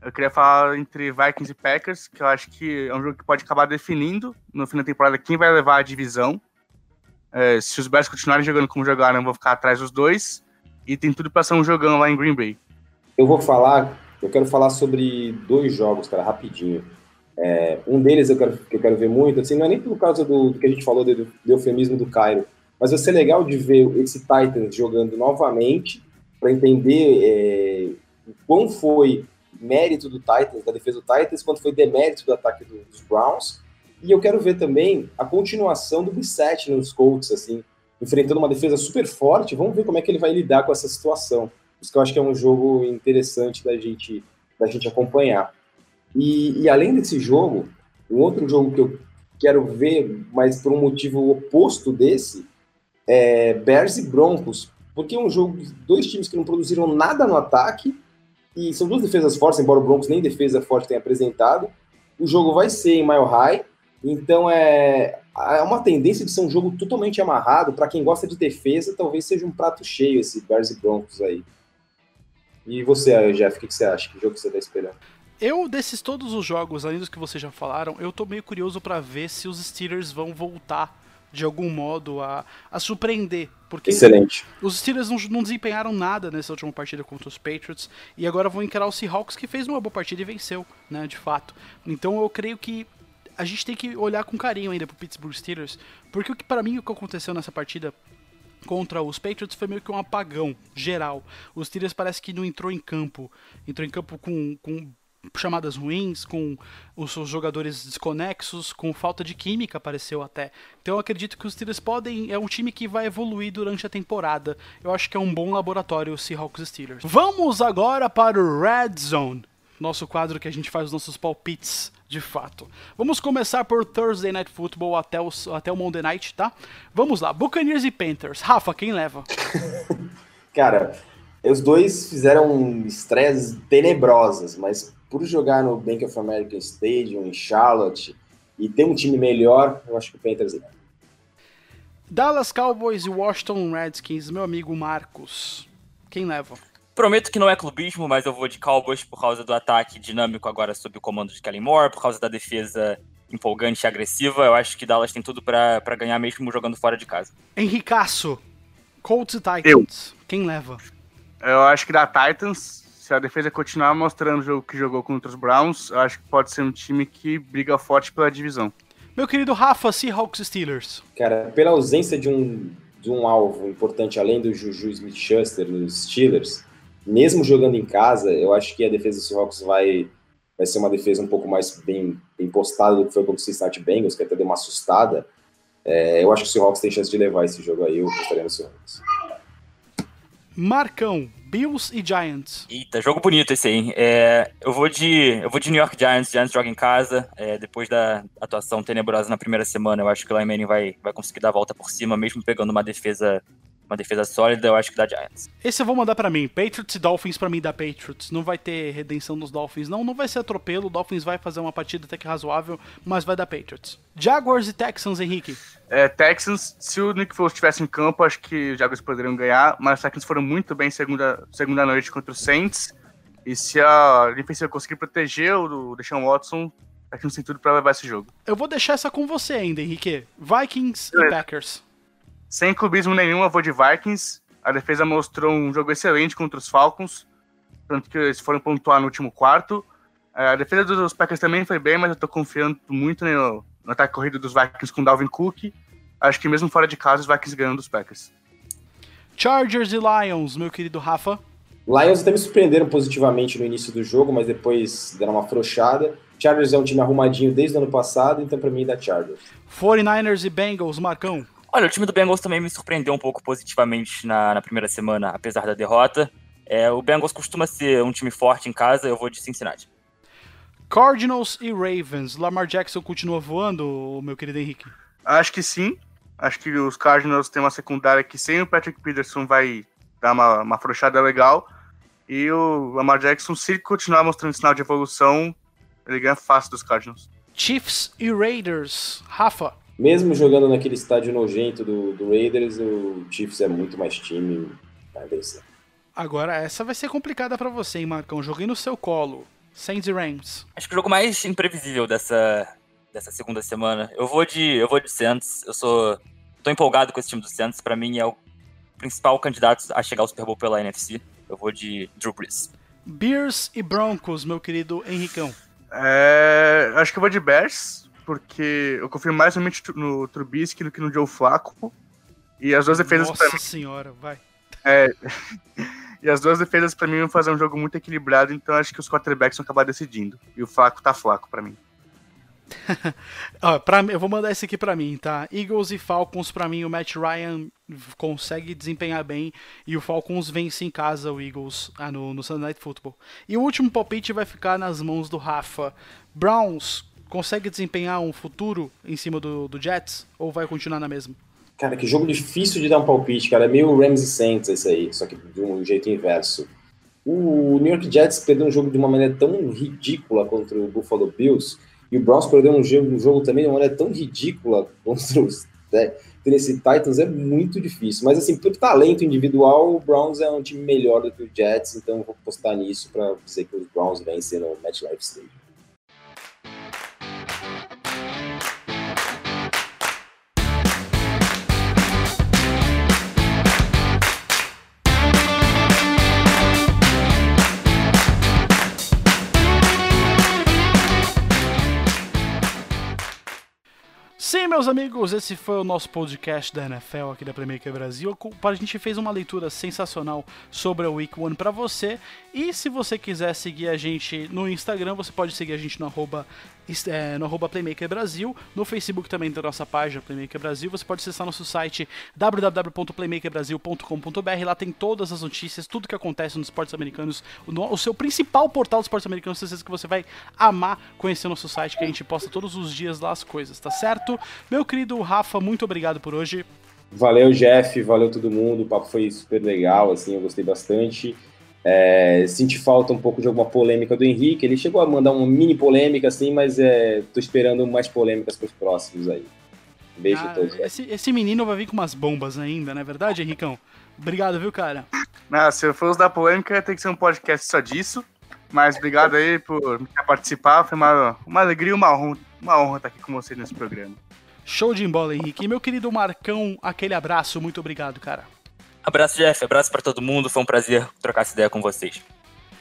Eu queria falar entre Vikings e Packers, que eu acho que é um jogo que pode acabar definindo no fim da temporada quem vai levar a divisão. É, se os Bears continuarem jogando como jogaram, vou ficar atrás dos dois. E tem tudo para ser um jogão lá em Green Bay. Eu vou falar, eu quero falar sobre dois jogos, cara, rapidinho. É, um deles eu quero, eu quero ver muito, assim, não é nem por causa do, do que a gente falou do, do eufemismo do Cairo, mas vai ser legal de ver esse Titans jogando novamente para entender é, quão foi mérito do Titans, da defesa do Titans, quanto foi demérito do ataque do, dos Browns e eu quero ver também a continuação do Bissett nos Colts, assim, enfrentando uma defesa super forte. Vamos ver como é que ele vai lidar com essa situação. Isso que eu acho que é um jogo interessante da gente, da gente acompanhar. E, e além desse jogo, um outro jogo que eu quero ver, mas por um motivo oposto desse, é Bears e Broncos. Porque é um jogo de dois times que não produziram nada no ataque, e são duas defesas fortes, embora o Broncos nem defesa forte tenha apresentado. O jogo vai ser em Mile High, então é, é uma tendência de ser um jogo totalmente amarrado. Para quem gosta de defesa, talvez seja um prato cheio esse Bears e Broncos aí. E você, Jeff, o que, você acha? Que jogo você está esperando? Eu, desses todos os jogos, além dos que vocês já falaram, eu tô meio curioso para ver se os Steelers vão voltar de algum modo a, a surpreender. Porque Excelente. Os Steelers não, não, desempenharam nada nessa última partida contra os Patriots e agora vão encarar o Seahawks que fez uma boa partida e venceu, né, de fato. Então eu creio que a gente tem que olhar com carinho ainda pro Pittsburgh Steelers, porque o que para mim o que aconteceu nessa partida contra os Patriots foi meio que um apagão geral. Os Steelers parece que não entrou em campo, entrou em campo com, com chamadas ruins, com os seus jogadores desconexos, com falta de química, pareceu até. Então eu acredito que os Steelers podem. É um time que vai evoluir durante a temporada. Eu acho que é um bom laboratório o Seahawks Steelers. Vamos agora para o Red Zone nosso quadro que a gente faz os nossos palpites de fato. Vamos começar por Thursday Night Football até o, até o Monday Night, tá? Vamos lá, Buccaneers e Panthers. Rafa, quem leva? Cara, os dois fizeram estreias tenebrosas, mas por jogar no Bank of America Stadium, em Charlotte, e ter um time melhor, eu acho que o Panthers leva. Dallas Cowboys e Washington Redskins, meu amigo Marcos. Quem leva? Prometo que não é clubismo, mas eu vou de Cowboys por causa do ataque dinâmico agora sob o comando de Kellen Moore, por causa da defesa empolgante e agressiva. Eu acho que Dallas tem tudo para ganhar mesmo jogando fora de casa. Henricaço, Colts e Titans. Eu. Quem leva? Eu acho que da Titans, se a defesa continuar mostrando o jogo que jogou contra os Browns, eu acho que pode ser um time que briga forte pela divisão. Meu querido Rafa, Seahawks Steelers. Cara, pela ausência de um, de um alvo importante, além do Juju Smith-Schuster nos Steelers, mesmo jogando em casa, eu acho que a defesa do Seahawks vai, vai ser uma defesa um pouco mais bem, bem postada do que foi contra o Cincinnati Bengals, que até deu uma assustada. É, eu acho que o Seahawks tem chance de levar esse jogo aí, eu gostaria no Seahawks. Marcão, Bills e Giants. Eita, jogo bonito esse aí. É, eu, vou de, eu vou de New York Giants. Giants joga em casa. É, depois da atuação tenebrosa na primeira semana, eu acho que o Lyman vai, vai conseguir dar a volta por cima, mesmo pegando uma defesa uma defesa sólida, eu acho que dá Giants. Esse eu vou mandar para mim. Patriots e Dolphins para mim dá Patriots. Não vai ter redenção dos Dolphins, não. Não vai ser atropelo. O Dolphins vai fazer uma partida até que razoável, mas vai dar Patriots. Jaguars e Texans, Henrique. É, Texans, se o Nick Foles estivesse em campo, acho que os Jaguars poderiam ganhar, mas os Texans foram muito bem segunda, segunda noite contra o Saints. E se a defesa conseguir proteger o Deshaun Watson, a Texans tem tudo para levar esse jogo. Eu vou deixar essa com você ainda, Henrique. Vikings é. e Packers. Sem clubismo nenhum, eu vou de Vikings. A defesa mostrou um jogo excelente contra os Falcons, tanto que eles foram pontuar no último quarto. É, a defesa dos Packers também foi bem, mas eu tô confiando muito no, no ataque corrido dos Vikings com Dalvin Cook. Acho que mesmo fora de casa, os Vikings ganham dos Packers. Chargers e Lions, meu querido Rafa. Lions até me surpreenderam positivamente no início do jogo, mas depois deram uma afrouxada. Chargers é um time arrumadinho desde o ano passado, então para mim dá Chargers. 49ers e Bengals, Marcão. Olha, o time do Bengals também me surpreendeu um pouco positivamente na, na primeira semana, apesar da derrota. É, o Bengals costuma ser um time forte em casa, eu vou de Cincinnati. Cardinals e Ravens. Lamar Jackson continua voando, meu querido Henrique? Acho que sim. Acho que os Cardinals têm uma secundária que sem o Patrick Peterson vai dar uma, uma afrouxada legal. E o Lamar Jackson, se continuar mostrando sinal de evolução, ele ganha fácil dos Cardinals. Chiefs e Raiders. Rafa. Mesmo jogando naquele estádio nojento do, do Raiders, o Chiefs é muito mais time. Vai vencer. Agora, essa vai ser complicada para você, hein, Marcão? Joguei no seu colo. Saints e Rams. Acho que o jogo mais imprevisível dessa, dessa segunda semana. Eu vou de eu vou de Saints. Eu sou tô empolgado com esse time do Saints. Para mim é o principal candidato a chegar ao Super Bowl pela NFC. Eu vou de Drew Brees. Bears e Broncos, meu querido Henricão. É, acho que eu vou de Bears, porque eu confio mais no, no Trubisky do que no Joe Flacco. E as duas defesas Nossa pra senhora, vai. É, e as duas defesas para mim vão fazer um jogo muito equilibrado, então acho que os quarterbacks vão acabar decidindo. E o Flaco tá flaco para mim. Ó, pra, eu vou mandar esse aqui para mim, tá? Eagles e Falcons, para mim, o Matt Ryan consegue desempenhar bem e o Falcons vence em casa o Eagles ah, no, no Sunday Night Football. E o último palpite vai ficar nas mãos do Rafa. Browns consegue desempenhar um futuro em cima do, do Jets ou vai continuar na mesma? Cara, que jogo difícil de dar um palpite, cara. É meio Rams e Saints esse aí, só que de um jeito inverso. O New York Jets perdeu um jogo de uma maneira tão ridícula contra o Buffalo Bills e o Browns perdeu um jogo, um jogo também de uma maneira tão ridícula contra os né, Tennessee Titans. É muito difícil. Mas, assim, por talento individual, o Browns é um time melhor do que o Jets, então vou postar nisso para dizer que os Browns vencem no MetLife Stadium. Sim, meus amigos, esse foi o nosso podcast da NFL aqui da Playmaker Brasil. A gente fez uma leitura sensacional sobre a Week One para você. E se você quiser seguir a gente no Instagram, você pode seguir a gente no arroba é, no arroba Playmaker Brasil. No Facebook também tem a nossa página Playmaker Brasil. Você pode acessar nosso site www.playmakerbrasil.com.br. Lá tem todas as notícias, tudo que acontece nos esportes americanos. O, o seu principal portal dos esportes americanos. Certeza que você vai amar conhecer nosso site, que a gente posta todos os dias lá as coisas, tá certo? Meu querido Rafa, muito obrigado por hoje. Valeu, Jeff. Valeu todo mundo. O papo foi super legal, assim, eu gostei bastante. É, senti falta um pouco de alguma polêmica do Henrique. Ele chegou a mandar uma mini polêmica, assim, mas é, tô esperando mais polêmicas para os próximos aí. Um beijo ah, a todos. Esse, esse, menino vai vir com umas bombas ainda, não é verdade, Henricão? Obrigado, viu, cara? Não, se eu fosse dar polêmica, tem que ser um podcast só disso. Mas obrigado aí por participar. Foi uma, uma alegria e uma honra, uma honra estar aqui com você nesse programa. Show de bola, Henrique. E meu querido Marcão, aquele abraço. Muito obrigado, cara. Abraço, Jeff. Abraço para todo mundo. Foi um prazer trocar essa ideia com vocês.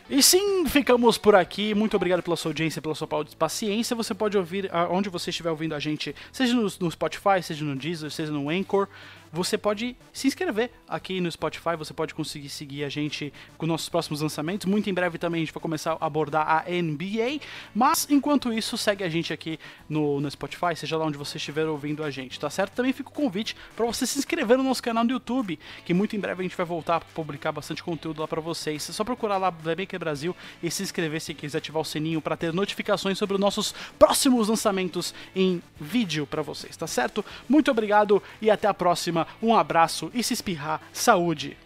E sim, ficamos por aqui. Muito obrigado pela sua audiência, pela sua paciência. Você pode ouvir onde você estiver ouvindo a gente, seja no, no Spotify, seja no Deezer, seja no Anchor você pode se inscrever aqui no Spotify, você pode conseguir seguir a gente com nossos próximos lançamentos. Muito em breve também a gente vai começar a abordar a NBA, mas enquanto isso, segue a gente aqui no, no Spotify, seja lá onde você estiver ouvindo a gente, tá certo? Também fica o convite para você se inscrever no nosso canal no YouTube, que muito em breve a gente vai voltar a publicar bastante conteúdo lá para vocês. É só procurar lá Playmaker Brasil e se inscrever se quiser ativar o sininho para ter notificações sobre os nossos próximos lançamentos em vídeo para vocês, tá certo? Muito obrigado e até a próxima um abraço e se espirrar, saúde!